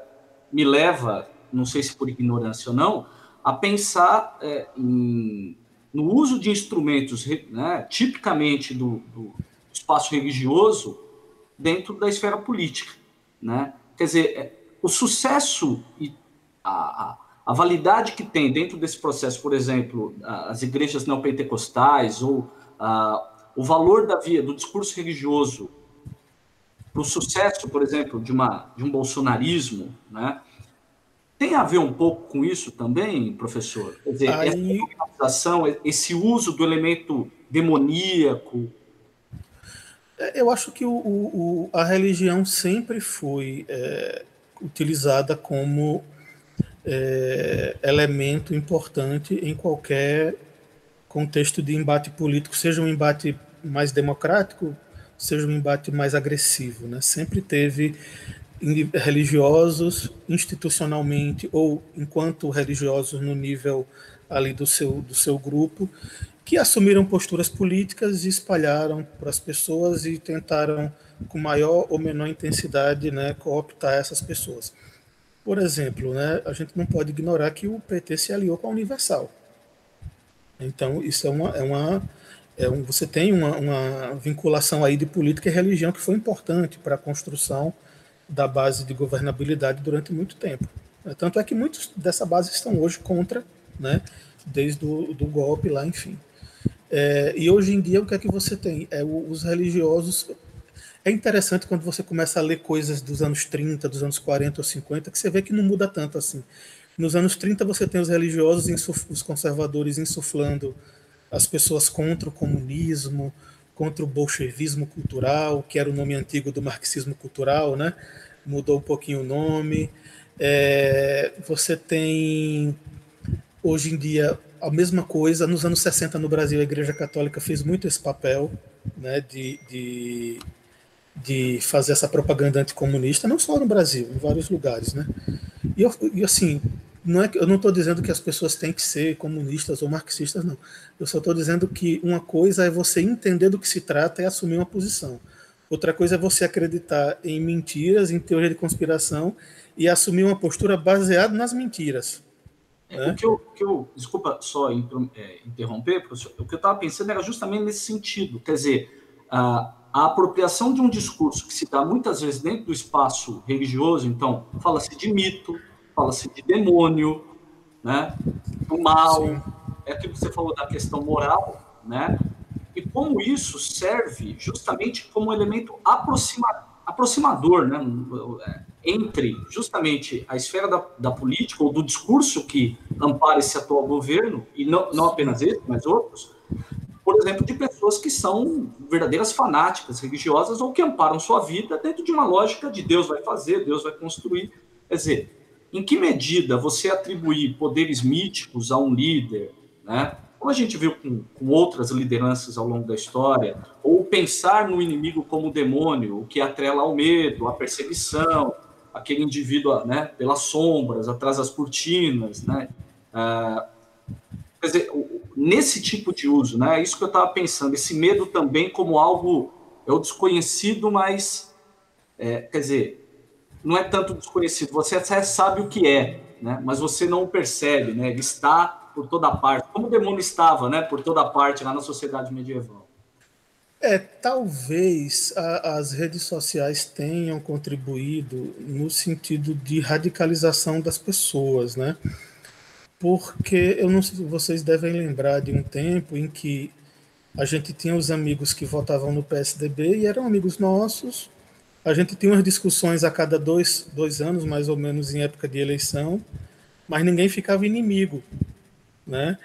me leva não sei se por ignorância ou não, a pensar é, em, no uso de instrumentos né, tipicamente do, do, espaço religioso dentro da esfera política. Né? Quer dizer, é, o sucesso e a, a, validade que tem dentro desse processo, por exemplo, as igrejas neopentecostais ou a, o valor da via do discurso religioso para o sucesso, por exemplo, de, uma, de um bolsonarismo, né? Tem a ver um pouco com isso também, professor? Quer dizer, Aí... essa esse uso do elemento demoníaco. É, eu acho que o, o, a religião sempre foi é, utilizada como é, elemento importante em qualquer contexto de embate político, seja um embate mais democrático, seja um embate mais agressivo. Né? Sempre teve religiosos institucionalmente ou enquanto religiosos no nível ali do seu do seu grupo que assumiram posturas políticas e espalharam para as pessoas e tentaram com maior ou menor intensidade né cooptar essas pessoas. Por exemplo né a gente não pode ignorar que o PT se aliou com a Universal. Então isso é uma é uma é um, você tem uma, uma vinculação aí de política e religião que foi importante para a construção da base de governabilidade durante muito tempo. Tanto é que muitos dessa base estão hoje contra, né, desde o do golpe lá, enfim. É, e hoje em dia o que é que você tem? É, os religiosos. É interessante quando você começa a ler coisas dos anos 30, dos anos 40 ou 50, que você vê que não muda tanto assim. Nos anos 30 você tem os religiosos, os conservadores insuflando as pessoas contra o comunismo, contra o bolchevismo cultural, que era o nome antigo do marxismo cultural, né? mudou um pouquinho o nome. É, você tem, hoje em dia, a mesma coisa. Nos anos 60, no Brasil, a Igreja Católica fez muito esse papel né, de, de, de fazer essa propaganda anticomunista, não só no Brasil, em vários lugares. Né? E, eu, e assim, não é, eu não estou dizendo que as pessoas têm que ser comunistas ou marxistas, não. Eu só estou dizendo que uma coisa é você entender do que se trata e assumir uma posição. Outra coisa é você acreditar em mentiras, em teoria de conspiração e assumir uma postura baseada nas mentiras. né? O, que eu, que eu, desculpa só é, interromper, professor, o que eu estava pensando era justamente nesse sentido, quer dizer, a, a apropriação de um discurso que se dá muitas vezes dentro do espaço religioso, então, fala-se de mito, fala-se de demônio, né, do mal, Sim. é aquilo que você falou da questão moral, né, e como isso serve justamente como elemento aproxima, aproximador, né, entre justamente a esfera da, da, política ou do discurso que ampara esse atual governo, e não, não apenas esse, mas outros, por exemplo, de pessoas que são verdadeiras fanáticas religiosas ou que amparam sua vida dentro de uma lógica de Deus vai fazer, Deus vai construir. Quer dizer, em que medida você atribuir poderes míticos a um líder, né? como a gente viu com, com outras lideranças ao longo da história, ou pensar no inimigo como demônio, o que atrela ao medo, à perseguição, aquele indivíduo né, pelas sombras, atrás das cortinas, né? Ah, quer dizer, nesse tipo de uso, né? É isso que eu estava pensando, esse medo também como algo é o desconhecido, mas é, quer dizer, não é tanto desconhecido, você até sabe o que é, né? Mas você não o percebe, né? Ele está por toda parte, como o demônio estava, né? Por toda parte lá na sociedade medieval. É, talvez a, as redes sociais tenham contribuído no sentido de radicalização das pessoas, né? Porque eu não vocês devem lembrar de um tempo em que a gente tinha os amigos que votavam no PSDB e eram amigos nossos. A gente tinha umas discussões a cada dois, dois anos, mais ou menos, em época de eleição, mas ninguém ficava inimigo, né?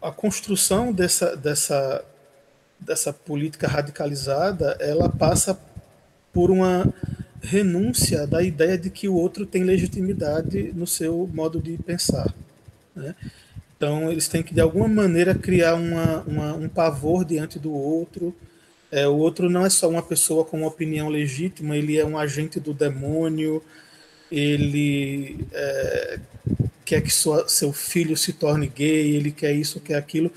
A construção dessa, dessa dessa política radicalizada, ela passa por uma renúncia da ideia de que o outro tem legitimidade no seu modo de pensar. Né? Então, eles têm que, de alguma maneira, criar uma, uma, um pavor diante do outro. É, o outro não é só uma pessoa com uma opinião legítima, ele é um agente do demônio, ele é, quer que sua, seu filho se torne gay, ele quer isso, quer aquilo.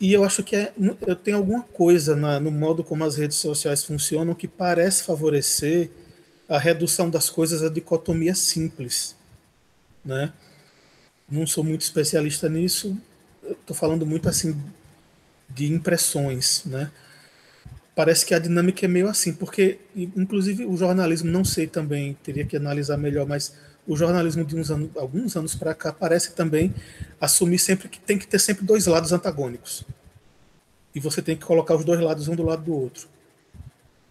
E eu acho que é, eu tenho alguma coisa na, no modo como as redes sociais funcionam que parece favorecer a redução das coisas à dicotomia simples. Né? Não sou muito especialista nisso, estou falando muito assim de impressões. Né? Parece que a dinâmica é meio assim, porque, inclusive, o jornalismo, não sei também, teria que analisar melhor, mas o jornalismo de uns anos, alguns anos para cá parece também assumir sempre que tem que ter sempre dois lados antagônicos. E você tem que colocar os dois lados um do lado do outro.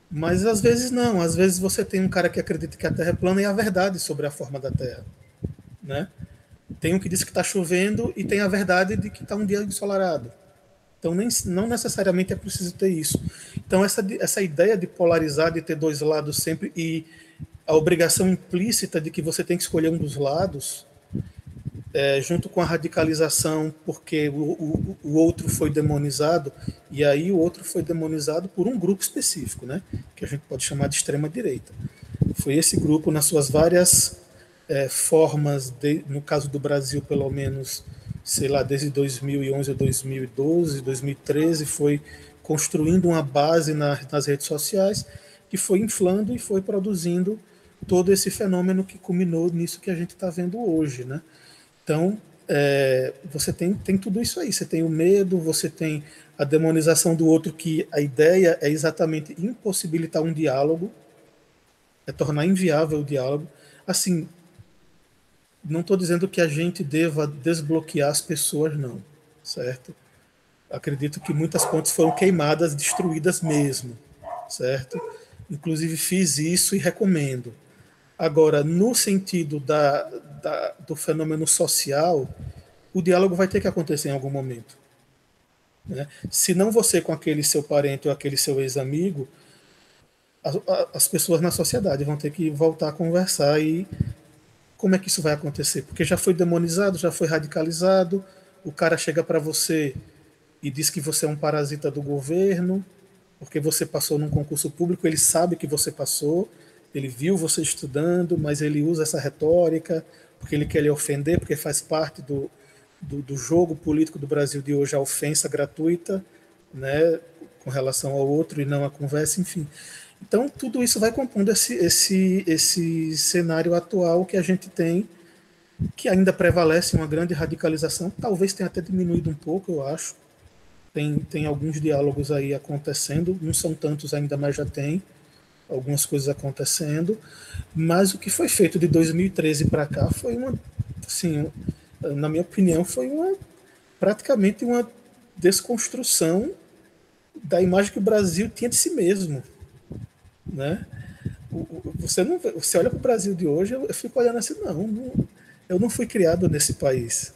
Mas às vezes não, às vezes você tem um cara que acredita que a Terra é plana e a verdade sobre a forma da Terra, né? Tem um que diz que está chovendo e tem a verdade de que está um dia ensolarado. Então nem, não necessariamente é preciso ter isso. Então essa, essa ideia de polarizar, de ter dois lados sempre e a obrigação implícita de que você tem que escolher um dos lados, é, junto com a radicalização, porque o, o, o, outro foi demonizado, e aí o outro foi demonizado por um grupo específico, né, que a gente pode chamar de extrema-direita. Foi esse grupo, nas suas várias é, formas, de, no caso do Brasil, pelo menos, sei lá, desde 2011 a 2012, 2013, foi construindo uma base na, nas redes sociais que foi inflando e foi produzindo todo esse fenômeno que culminou nisso que a gente está vendo hoje, né? Então, é, você tem, tem tudo isso aí. Você tem o medo, você tem a demonização do outro, que a ideia é exatamente impossibilitar um diálogo, é tornar inviável o diálogo. Assim, não estou dizendo que a gente deva desbloquear as pessoas, não, certo? Acredito que muitas pontes foram queimadas, destruídas mesmo, certo? Inclusive fiz isso e recomendo. Agora, no sentido da, da, do fenômeno social, o diálogo vai ter que acontecer em algum momento. Né? Se não você com aquele seu parente ou aquele seu ex-amigo, as pessoas na sociedade vão ter que voltar a conversar e como é que isso vai acontecer? Porque já foi demonizado, já foi radicalizado, o cara chega para você e diz que você é um parasita do governo, porque você passou num concurso público, ele sabe que você passou, ele viu você estudando, mas ele usa essa retórica porque ele quer lhe ofender, porque faz parte do, do, do jogo político do Brasil de hoje a ofensa gratuita, né, com relação ao outro e não a conversa, enfim. Então, tudo isso vai compondo esse, esse, esse cenário atual que a gente tem que ainda prevalece uma grande radicalização, talvez tenha até diminuído um pouco, eu acho. Tem, tem alguns diálogos aí acontecendo, não são tantos ainda, mas já tem algumas coisas acontecendo. Mas o que foi feito de 2013 para cá foi uma, assim, na minha opinião, foi uma praticamente uma desconstrução da imagem que o Brasil tinha de si mesmo, né? Você não, você olha para o Brasil de hoje, eu fico olhando assim, não, não, eu não fui criado nesse país,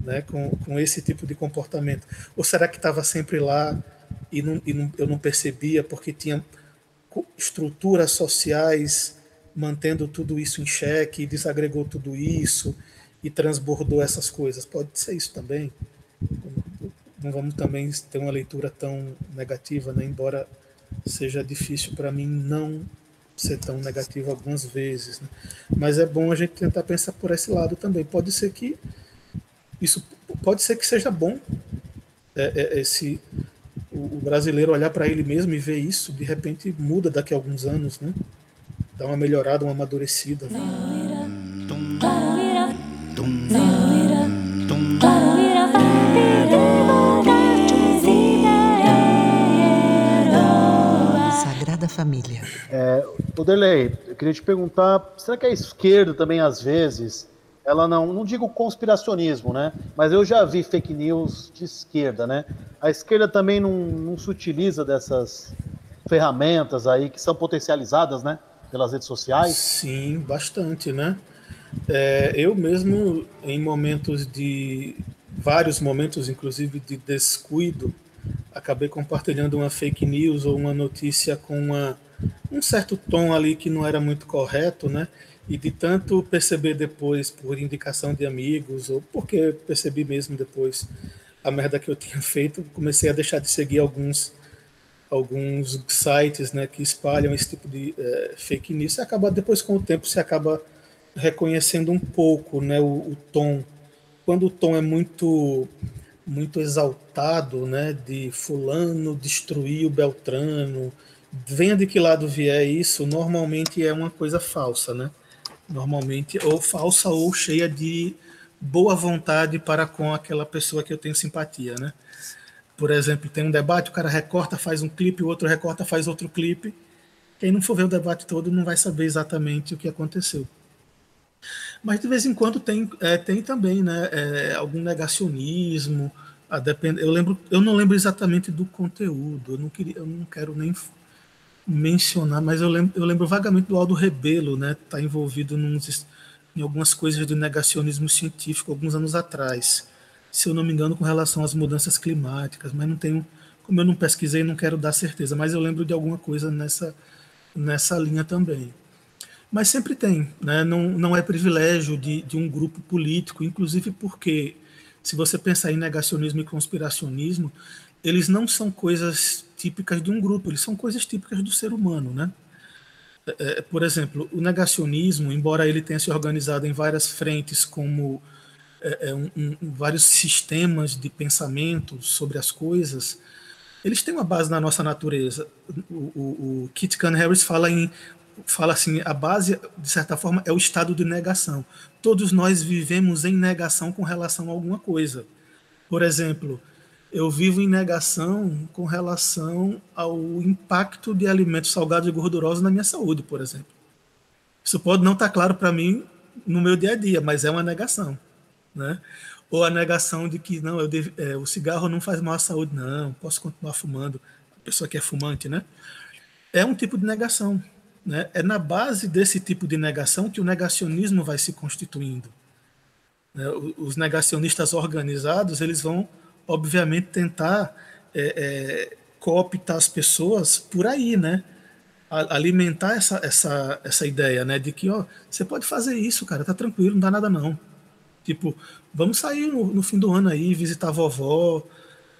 né? Com, com esse tipo de comportamento. Ou será que estava sempre lá e, não, e não, eu não percebia porque tinha estruturas sociais mantendo tudo isso em xeque, desagregou tudo isso e transbordou essas coisas. Pode ser isso também. Não vamos também ter uma leitura tão negativa, né? embora seja difícil para mim não ser tão negativo algumas vezes. Né? Mas é bom a gente tentar pensar por esse lado também. Pode ser que isso pode ser que seja bom é, é, esse o, brasileiro olhar para ele mesmo e ver isso, de repente muda daqui a alguns anos, né? Dá uma melhorada, uma amadurecida. Né? Família. É, o Delay, eu queria te perguntar, será que a esquerda também às vezes ela não, não digo conspiracionismo, né? Mas eu já vi fake news de esquerda, né? A esquerda também não, não se utiliza dessas ferramentas aí que são potencializadas, né? Pelas redes sociais. Sim, bastante, né? É, eu mesmo, em momentos de. vários momentos, inclusive, de descuido, acabei compartilhando uma fake news ou uma notícia com uma, um certo tom ali que não era muito correto, né? E de tanto perceber depois, por indicação de amigos, ou porque percebi mesmo depois a merda que eu tinha feito, comecei a deixar de seguir alguns alguns sites né, que espalham esse tipo de é, fake news. E acaba, depois, com o tempo, você acaba reconhecendo um pouco né, o, o tom. Quando o tom é muito muito exaltado, né, de fulano destruir o Beltrano, venha de que lado vier isso, normalmente é uma coisa falsa, né? normalmente, ou falsa ou cheia de boa vontade para com aquela pessoa que eu tenho simpatia, né? Por exemplo, tem um debate, o cara recorta, faz um clipe, o outro recorta, faz outro clipe. Quem não for ver o debate todo não vai saber exatamente o que aconteceu. Mas de vez em quando tem, é, tem também, né, é, algum negacionismo. A depend... Eu lembro, eu não lembro exatamente do conteúdo. Eu não queria, eu não quero nem mencionar, mas eu lembro, eu lembro vagamente do Aldo Rebelo, né? Tá envolvido em algumas coisas do negacionismo científico alguns anos atrás, se eu não me engano, com relação às mudanças climáticas, mas não tenho, como eu não pesquisei, não quero dar certeza, mas eu lembro de alguma coisa nessa nessa linha também. Mas sempre tem, né? não, não é privilégio de, de um grupo político, inclusive porque, se você pensar em negacionismo e conspiracionismo, eles não são coisas típicas de um grupo, eles são coisas típicas do ser humano, né? É, é, por exemplo, o negacionismo, embora ele tenha se organizado em várias frentes como é, é, um, um, vários sistemas de pensamento sobre as coisas, eles têm uma base na nossa natureza. O, o, o Kit Caan Harris fala em fala assim, a base de certa forma é o estado de negação. Todos nós vivemos em negação com relação a alguma coisa. Por exemplo, eu vivo em negação com relação ao impacto de alimentos salgados e gordurosos na minha saúde, por exemplo. Isso pode não estar claro para mim no meu dia a dia, mas é uma negação, né? Ou a negação de que não, devo, é, o cigarro não faz mal à saúde, não, posso continuar fumando. A pessoa que é fumante, né? É um tipo de negação, né? É na base desse tipo de negação que o negacionismo vai se constituindo. Né? Os negacionistas organizados, eles vão obviamente, tentar é, é, cooptar as pessoas por aí, né? alimentar essa, essa, essa ideia, né? De que, ó, você pode fazer isso, cara, tá tranquilo, não dá nada não. Tipo, vamos sair no, no fim do ano aí, visitar a vovó,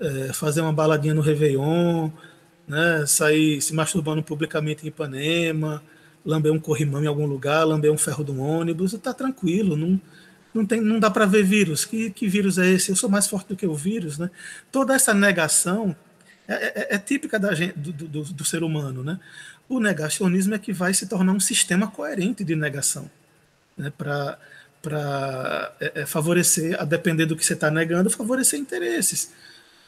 é, fazer uma baladinha no Réveillon, né? Sair se masturbando publicamente em Ipanema, lamber um corrimão em algum lugar, lamber um ferro do ônibus, tá tranquilo, não, não, tem, não dá para ver vírus. Que, que vírus é esse? Eu sou mais forte do que o vírus. Né? Toda essa negação é, é, é típica da gente, do, do, do, ser humano. Né? O negacionismo é que vai se tornar um sistema coerente de negação né? para para é, é, favorecer, a depender do que você está negando, favorecer interesses.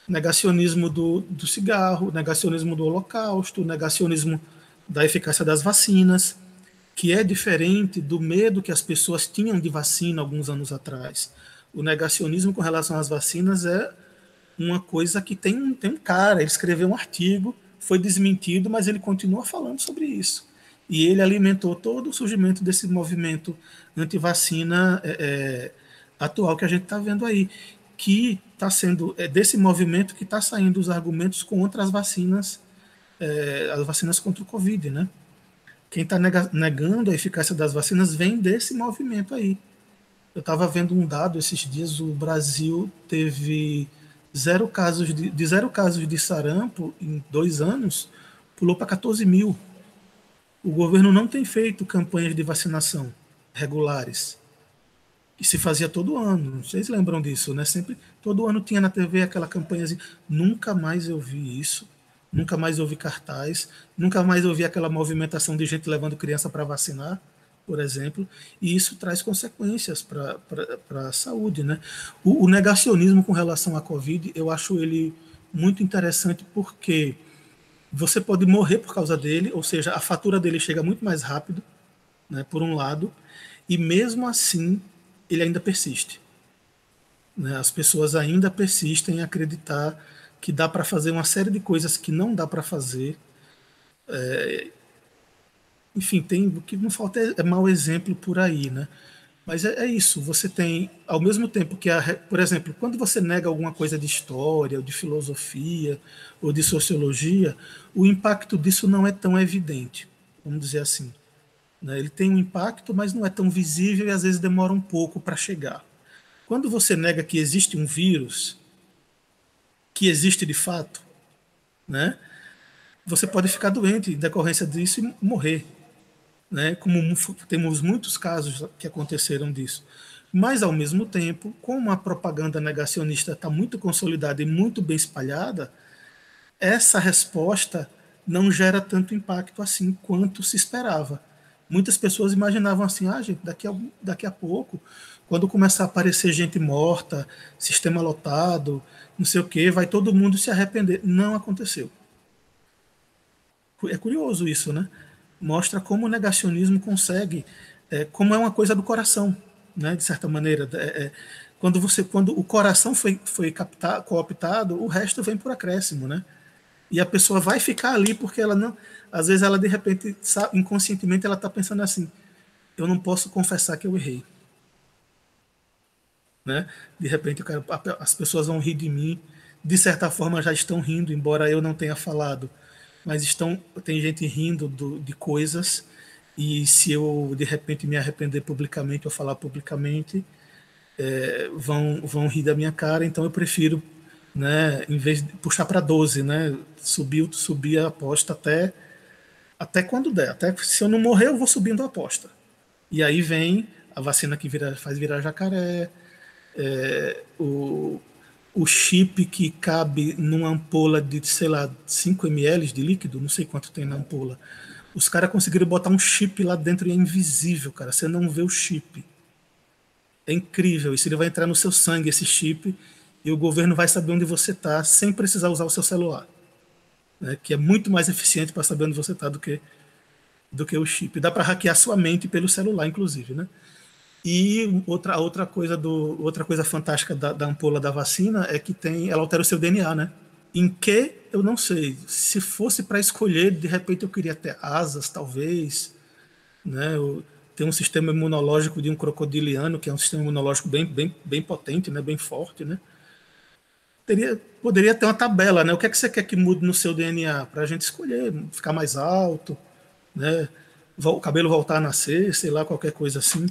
Negacionismo do, do cigarro, negacionismo do holocausto, negacionismo da eficácia das vacinas, que é diferente do medo que as pessoas tinham de vacina alguns anos atrás. O negacionismo com relação às vacinas é uma coisa que tem, tem um cara, ele escreveu um artigo, foi desmentido, mas ele continua falando sobre isso. E ele alimentou todo o surgimento desse movimento anti-vacina é, é, atual que a gente está vendo aí, que está sendo é desse movimento que está saindo os argumentos contra as vacinas, é, as vacinas contra o Covid, né? Quem está negando a eficácia das vacinas vem desse movimento aí. Eu estava vendo um dado esses dias, o Brasil teve zero casos de, de zero casos de sarampo em dois anos, pulou para 14 mil. O governo não tem feito campanhas de vacinação regulares. E se fazia todo ano. Vocês lembram disso, né? Sempre, todo ano tinha na TV aquela campanha assim. Nunca mais eu vi isso. Nunca mais eu vi cartaz. Nunca mais eu vi aquela movimentação de gente levando criança para vacinar, por exemplo. E isso traz consequências para a saúde, né? O, o negacionismo com relação à Covid, eu acho ele muito interessante porque você pode morrer por causa dele, ou seja, a fatura dele chega muito mais rápido, né, por um lado, e mesmo assim ele ainda persiste. Né? As pessoas ainda persistem em acreditar que dá para fazer uma série de coisas que não dá para fazer. É, enfim, tem o que não falta é, é mau exemplo por aí, né? Mas é, é, isso, você tem, ao mesmo tempo que, a, por exemplo, quando você nega alguma coisa de história, ou de filosofia, ou de sociologia, o impacto disso não é tão evidente, vamos dizer assim. Né? Ele tem um impacto, mas não é tão visível e às vezes demora um pouco para chegar. Quando você nega que existe um vírus, que existe de fato, né? você pode ficar doente em decorrência disso e morrer né? Como temos muitos casos que aconteceram disso. Mas, ao mesmo tempo, como a propaganda negacionista está muito consolidada e muito bem espalhada, essa resposta não gera tanto impacto assim quanto se esperava. Muitas pessoas imaginavam assim, ah, gente, daqui a, daqui a pouco, quando começar a aparecer gente morta, sistema lotado, não sei o quê, vai todo mundo se arrepender. Não aconteceu. É curioso isso, né? mostra como o negacionismo consegue, é, como é uma coisa do coração, né, de certa maneira. É, é, quando você, quando o coração foi, foi captado, cooptado, o resto vem por acréscimo, né? E a pessoa vai ficar ali porque ela não, às vezes ela de repente, sabe, inconscientemente, ela está pensando assim: eu não posso confessar que eu errei. Né? De repente, quero, as pessoas vão rir de mim, de certa forma já estão rindo, embora eu não tenha falado mas estão tem gente rindo do, de coisas e se eu de repente me arrepender publicamente ou falar publicamente é, vão vão rir da minha cara então eu prefiro né em vez de puxar para 12 né subir subir a aposta até até quando der até se eu não morrer eu vou subindo a aposta e aí vem a vacina que vira, faz virar jacaré é, o, o chip que cabe numa ampola de, sei lá, 5 ml de líquido, não sei quanto tem na ampola. Os caras conseguiram botar um chip lá dentro e é invisível, cara. Você não vê o chip. É incrível. Isso ele vai entrar no seu sangue, esse chip, e o governo vai saber onde você está sem precisar usar o seu celular. Né? Que é muito mais eficiente para saber onde você está do que, do que o chip. Dá para hackear sua mente pelo celular, inclusive, né? E outra, outra coisa do outra coisa fantástica da, da ampola da vacina é que tem ela altera o seu DNA, né? Em que eu não sei. Se fosse para escolher, de repente eu queria ter asas, talvez, né? Eu, tem um sistema imunológico de um crocodiliano, que é um sistema imunológico bem, bem, bem potente, né? bem forte, né? Teria, poderia ter uma tabela, né? O que é que você quer que mude no seu DNA para a gente escolher, ficar mais alto, né? O cabelo voltar a nascer, sei lá, qualquer coisa assim.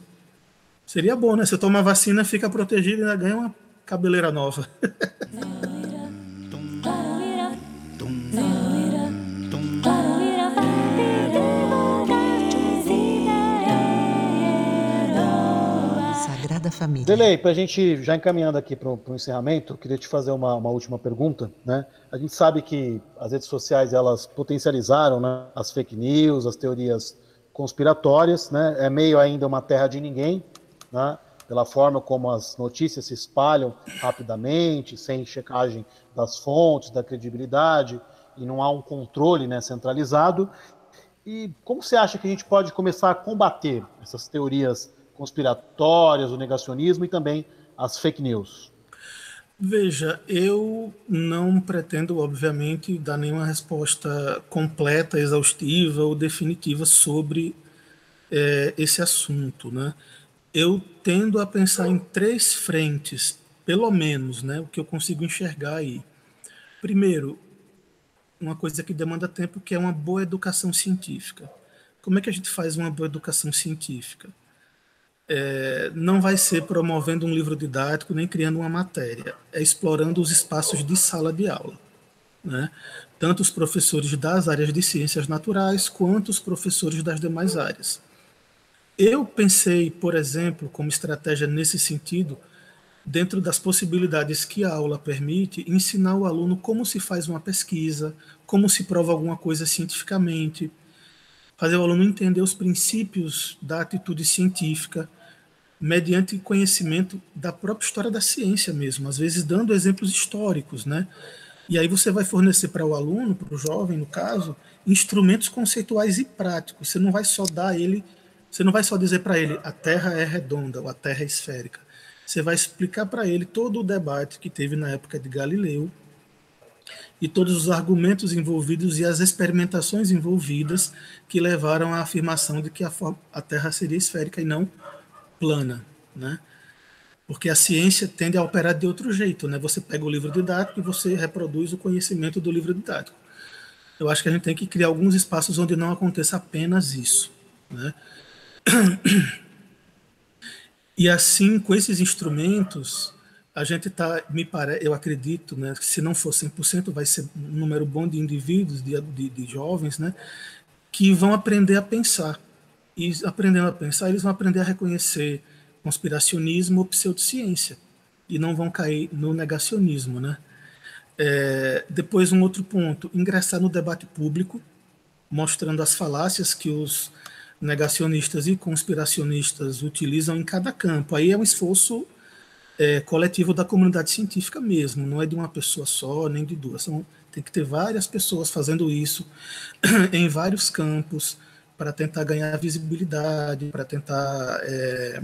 Seria bom, né? Você toma vacina, fica protegido e ainda ganha uma cabeleira nova. <laughs> Família. Delei, para a gente já encaminhando aqui para o encerramento, queria te fazer uma, uma, última pergunta. Né? A gente sabe que as redes sociais elas potencializaram né, as fake news, as teorias conspiratórias, né? É meio ainda uma terra de ninguém, né? pela forma como as notícias se espalham rapidamente, sem checagem das fontes, da credibilidade, e não há um controle né, centralizado. E como você acha que a gente pode começar a combater essas teorias conspiratórias, o negacionismo e também as fake news? Veja, eu não pretendo, obviamente, dar nenhuma resposta completa, exaustiva ou definitiva sobre é, esse assunto. Né? Eu tendo a pensar em três frentes, pelo menos, né, o que eu consigo enxergar aí. Primeiro, uma coisa que demanda tempo, que é uma boa educação científica. Como é que a gente faz uma boa educação científica? É, não vai ser promovendo um livro didático nem criando uma matéria, é explorando os espaços de sala de aula. Né? Tanto os professores das áreas de ciências naturais quanto os professores das demais áreas. Eu pensei, por exemplo, como estratégia nesse sentido, dentro das possibilidades que a aula permite, ensinar o aluno como se faz uma pesquisa, como se prova alguma coisa cientificamente, fazer o aluno entender os princípios da atitude científica, mediante conhecimento da própria história da ciência mesmo, às vezes dando exemplos históricos, né? E aí você vai fornecer para o aluno, para o jovem, no caso, instrumentos conceituais e práticos. Você não vai só dar ele, você não vai só dizer para ele a Terra é redonda ou a Terra é esférica. Você vai explicar para ele todo o debate que teve na época de Galileu e todos os argumentos envolvidos e as experimentações envolvidas que levaram à afirmação de que a, a Terra seria esférica e não plana, né? Porque a ciência tende a operar de outro jeito, né? Você pega o livro didático e você reproduz o conhecimento do livro didático. Eu acho que a gente tem que criar alguns espaços onde não aconteça apenas isso, né? E assim, com esses instrumentos, a gente está, me parece, eu acredito, né, se não for 100%, vai ser um número bom de indivíduos, de, de, de jovens, né, que vão aprender a pensar. E aprendendo a pensar, eles vão aprender a reconhecer conspiracionismo ou pseudociência. E não vão cair no negacionismo. Né? É, depois, um outro ponto: ingressar no debate público, mostrando as falácias que os negacionistas e conspiracionistas utilizam em cada campo. Aí é um esforço é, coletivo da comunidade científica mesmo, não é de uma pessoa só, nem de duas. São, tem que ter várias pessoas fazendo isso <clears throat> em vários campos para tentar ganhar visibilidade, para tentar é,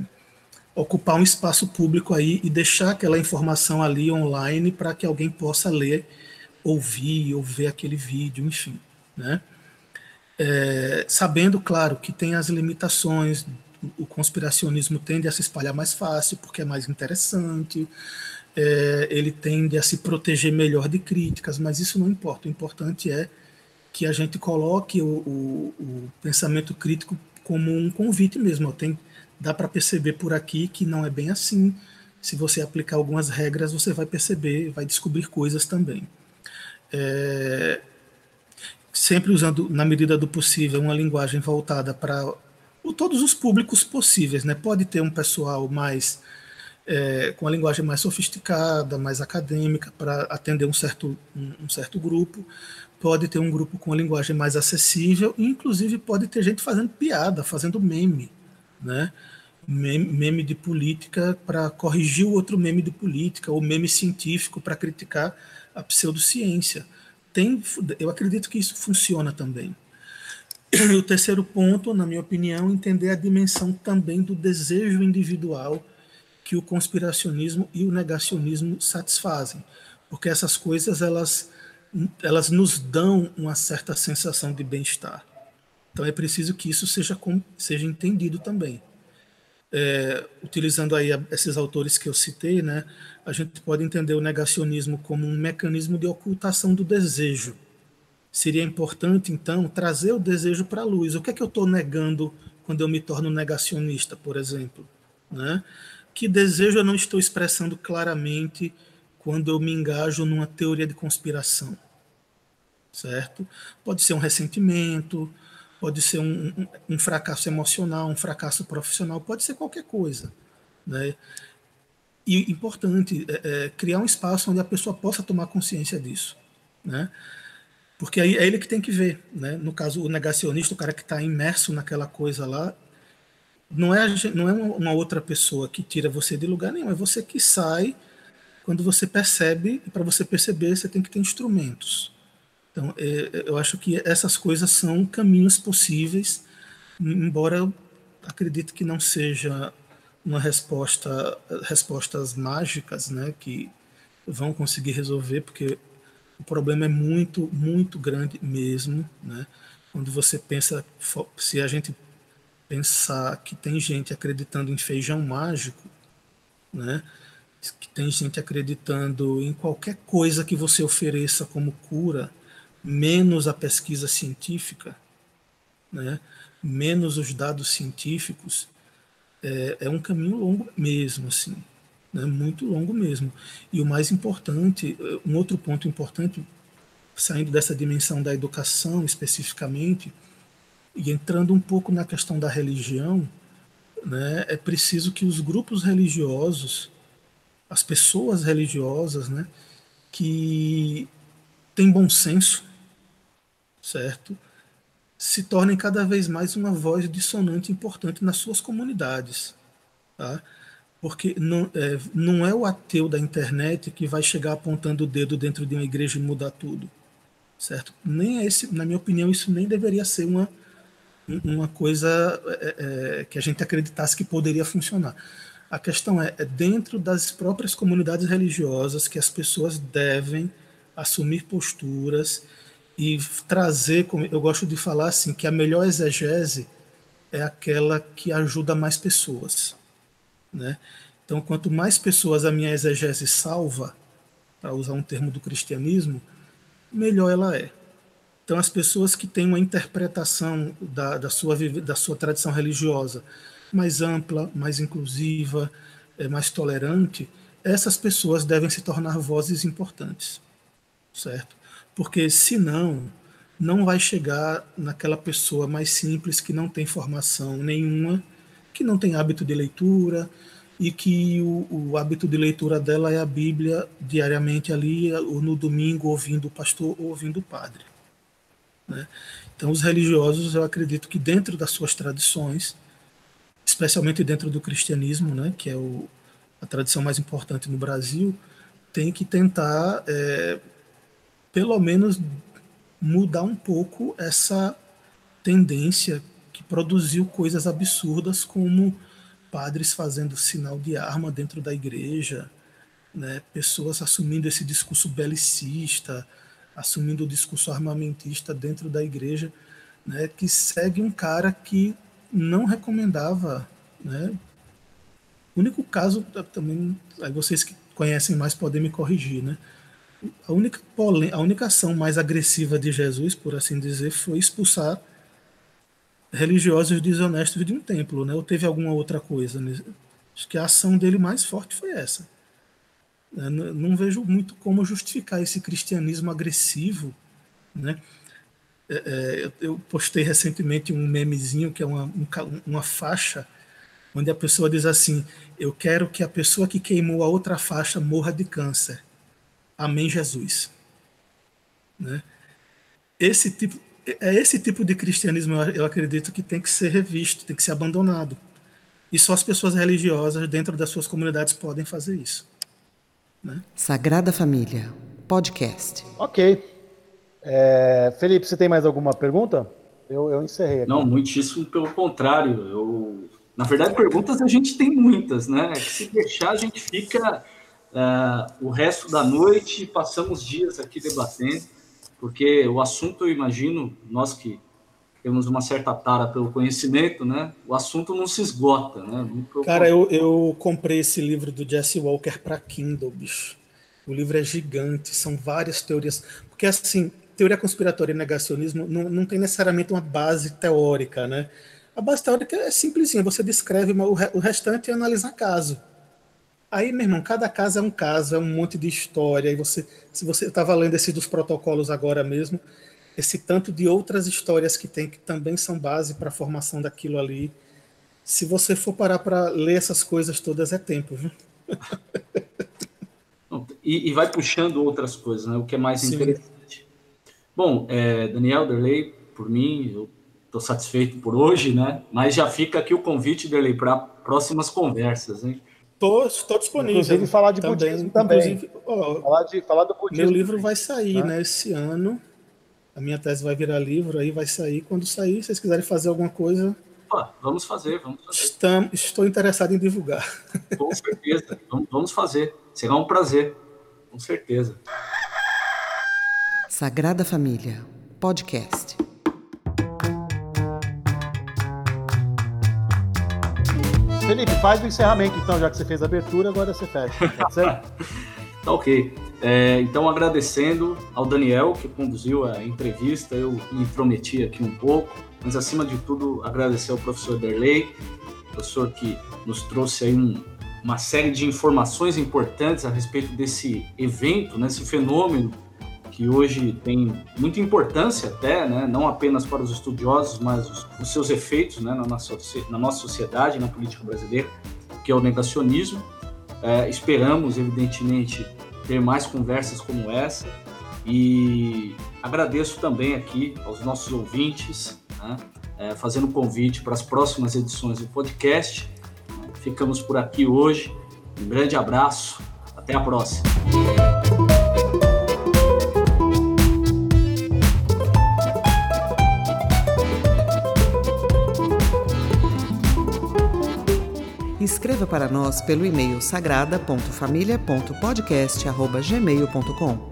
ocupar um espaço público aí e deixar aquela informação ali online para que alguém possa ler, ouvir ou ver aquele vídeo, enfim, né? É, sabendo, claro, que tem as limitações, o conspiracionismo tende a se espalhar mais fácil porque é mais interessante, é, ele tende a se proteger melhor de críticas, mas isso não importa. O importante é que a gente coloque o, o, o pensamento crítico como um convite mesmo. Tem, dá para perceber por aqui que não é bem assim. Se você aplicar algumas regras, você vai perceber, vai descobrir coisas também. É, sempre usando, na medida do possível, uma linguagem voltada para todos os públicos possíveis. Né? Pode ter um pessoal mais é, com a linguagem mais sofisticada, mais acadêmica, para atender um certo, um, um, certo grupo. Pode ter um grupo com a linguagem mais acessível, inclusive pode ter gente fazendo piada, fazendo meme, né? Meme, meme de política para corrigir o outro meme de política, ou meme científico para criticar a pseudociência tem, eu acredito que isso funciona também. E o terceiro ponto, na minha opinião, entender a dimensão também do desejo individual que o conspiracionismo e o negacionismo satisfazem, porque essas coisas elas elas nos dão uma certa sensação de bem-estar. Então é preciso que isso seja seja entendido também. É, utilizando aí esses autores que eu citei, né, a gente pode entender o negacionismo como um mecanismo de ocultação do desejo. Seria importante, então, trazer o desejo para a luz. O que é que eu estou negando quando eu me torno negacionista, por exemplo? Né? Que desejo eu não estou expressando claramente quando eu me engajo numa teoria de conspiração? Certo? Pode ser um ressentimento, pode ser um, um, fracasso emocional, um fracasso profissional, pode ser qualquer coisa. Né? E importante é, é, criar um espaço onde a pessoa possa tomar consciência disso, né? Porque aí é ele que tem que ver, né? No caso, o negacionista, o cara que está imerso naquela coisa lá, não é, não é uma outra pessoa que tira você de lugar nenhum, é você que sai quando você percebe, e para você perceber, você tem que ter instrumentos. Então, é, eu acho que essas coisas são caminhos possíveis, embora eu acredite que não seja uma resposta, respostas mágicas, né, que vão conseguir resolver, porque o problema é muito, muito grande mesmo, né? Quando você pensa, se a gente pensar que tem gente acreditando em feijão mágico, né? Que tem gente acreditando em qualquer coisa que você ofereça como cura, menos a pesquisa científica, né? Menos os dados científicos, é, é um caminho longo mesmo, assim, né? Muito longo mesmo. E o mais importante, um outro ponto importante, saindo dessa dimensão da educação especificamente, e entrando um pouco na questão da religião, né, é preciso que os grupos religiosos, as pessoas religiosas, né, que têm bom senso, certo? Se tornem cada vez mais uma voz dissonante importante nas suas comunidades. Tá? Porque não é, não é o ateu da internet que vai chegar apontando o dedo dentro de uma igreja e mudar tudo. Certo? Nem é esse, na minha opinião, isso nem deveria ser uma, uma coisa é, é, que a gente acreditasse que poderia funcionar. A questão é, é dentro das próprias comunidades religiosas que as pessoas devem assumir posturas e trazer, eu gosto de falar assim, que a melhor exegese é aquela que ajuda mais pessoas, né? Então, quanto mais pessoas a minha exegese salva, para usar um termo do cristianismo, melhor ela é. Então, as pessoas que têm uma interpretação da, da, sua, da sua tradição religiosa mais ampla, mais inclusiva, é, mais tolerante, essas pessoas devem se tornar vozes importantes, certo? Porque senão não vai chegar naquela pessoa mais simples que não tem formação nenhuma, que não tem hábito de leitura e que o, o hábito de leitura dela é a Bíblia diariamente ali, ou no domingo ouvindo o pastor ou ouvindo o padre. Né? Então, os religiosos, eu acredito que dentro das suas tradições, especialmente dentro do cristianismo, né, que é o, a tradição mais importante no Brasil, tem que tentar, é, pelo menos, mudar um pouco essa tendência que produziu coisas absurdas como padres fazendo sinal de arma dentro da igreja, né, pessoas assumindo esse discurso belicista, assumindo o discurso armamentista dentro da igreja, né, que segue um cara que não recomendava, né? O único caso também, aí vocês que conhecem mais podem me corrigir, né? A única a única ação mais agressiva de Jesus, por assim dizer, foi expulsar religiosos desonestos de um templo, né? Ou teve alguma outra coisa? Né? Acho que a ação dele mais forte foi essa. Eu não vejo muito como justificar esse cristianismo agressivo, né? É, é, eu postei recentemente um memezinho que é uma, uma faixa onde a pessoa diz assim: Eu quero que a pessoa que queimou a outra faixa morra de câncer. Amém, Jesus. Né? Esse tipo, é esse tipo de cristianismo eu acredito que tem que ser revisto, tem que ser abandonado. E só as pessoas religiosas dentro das suas comunidades podem fazer isso. Né? Sagrada Família, podcast. Ok. É, Felipe, você tem mais alguma pergunta? Eu, eu encerrei. Aqui. Não, muitíssimo pelo contrário. Eu, na verdade, perguntas a gente tem muitas, né? É se deixar, a gente fica uh, o resto da noite, passamos dias aqui debatendo, porque o assunto, eu imagino, nós que temos uma certa tara pelo conhecimento, né? O assunto não se esgota, né? Cara, eu, eu comprei esse livro do Jesse Walker para Kindle, bicho. O livro é gigante, são várias teorias. Porque, assim, teoria conspiratória e negacionismo não, não tem necessariamente uma base teórica, né? A base teórica é simplesinha, você descreve o restante e analisa caso. Aí, meu irmão, cada caso é um caso, é um monte de história. E você, se você estava lendo esse dos protocolos agora mesmo, esse tanto de outras histórias que tem que também são base para a formação daquilo ali. Se você for parar para ler essas coisas todas, é tempo, viu? <laughs> e, e, vai puxando outras coisas, né? O que é mais Sim. interessante. Bom, é, Daniel Derley, por mim, eu estou satisfeito por hoje, né? Mas já fica aqui o convite dele para próximas conversas, hein? Estou disponível. Inclusive falar de também, budismo também. Ó, falar, de, falar do budismo. Meu livro vai sair, né? né? Esse ano. A minha tese vai virar livro, aí vai sair. Quando sair, se vocês quiserem fazer alguma coisa. vamos fazer, vamos fazer. Estam, estou interessado em divulgar. <laughs> Com certeza, vamos fazer. Será um prazer, com certeza. Sagrada Família, podcast. Felipe, faz o encerramento então, já que você fez a abertura, agora você fecha. <laughs> tá ok. É, então, agradecendo ao Daniel, que conduziu a entrevista, eu me intrometi aqui um pouco, mas acima de tudo, agradecer ao professor Derley, professor que nos trouxe aí um, uma série de informações importantes a respeito desse evento, né, fenômeno que hoje tem muita importância até, né, não apenas para os estudiosos, mas os, os seus efeitos né, na, nossa, na nossa sociedade, na política brasileira, que é o negacionismo. É, esperamos, evidentemente, ter mais conversas como essa e agradeço também aqui aos nossos ouvintes, né, é, fazendo convite para as próximas edições do podcast. Ficamos por aqui hoje. Um grande abraço. Até a próxima. Escreva para nós pelo e-mail sagrada.família.podcast.gmail.com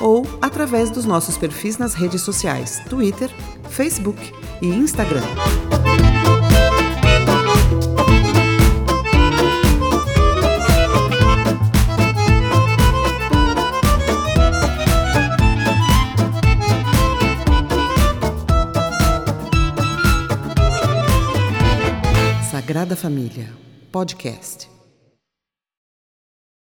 ou através dos nossos perfis nas redes sociais Twitter, Facebook e Instagram. Sagrada Família, podcast.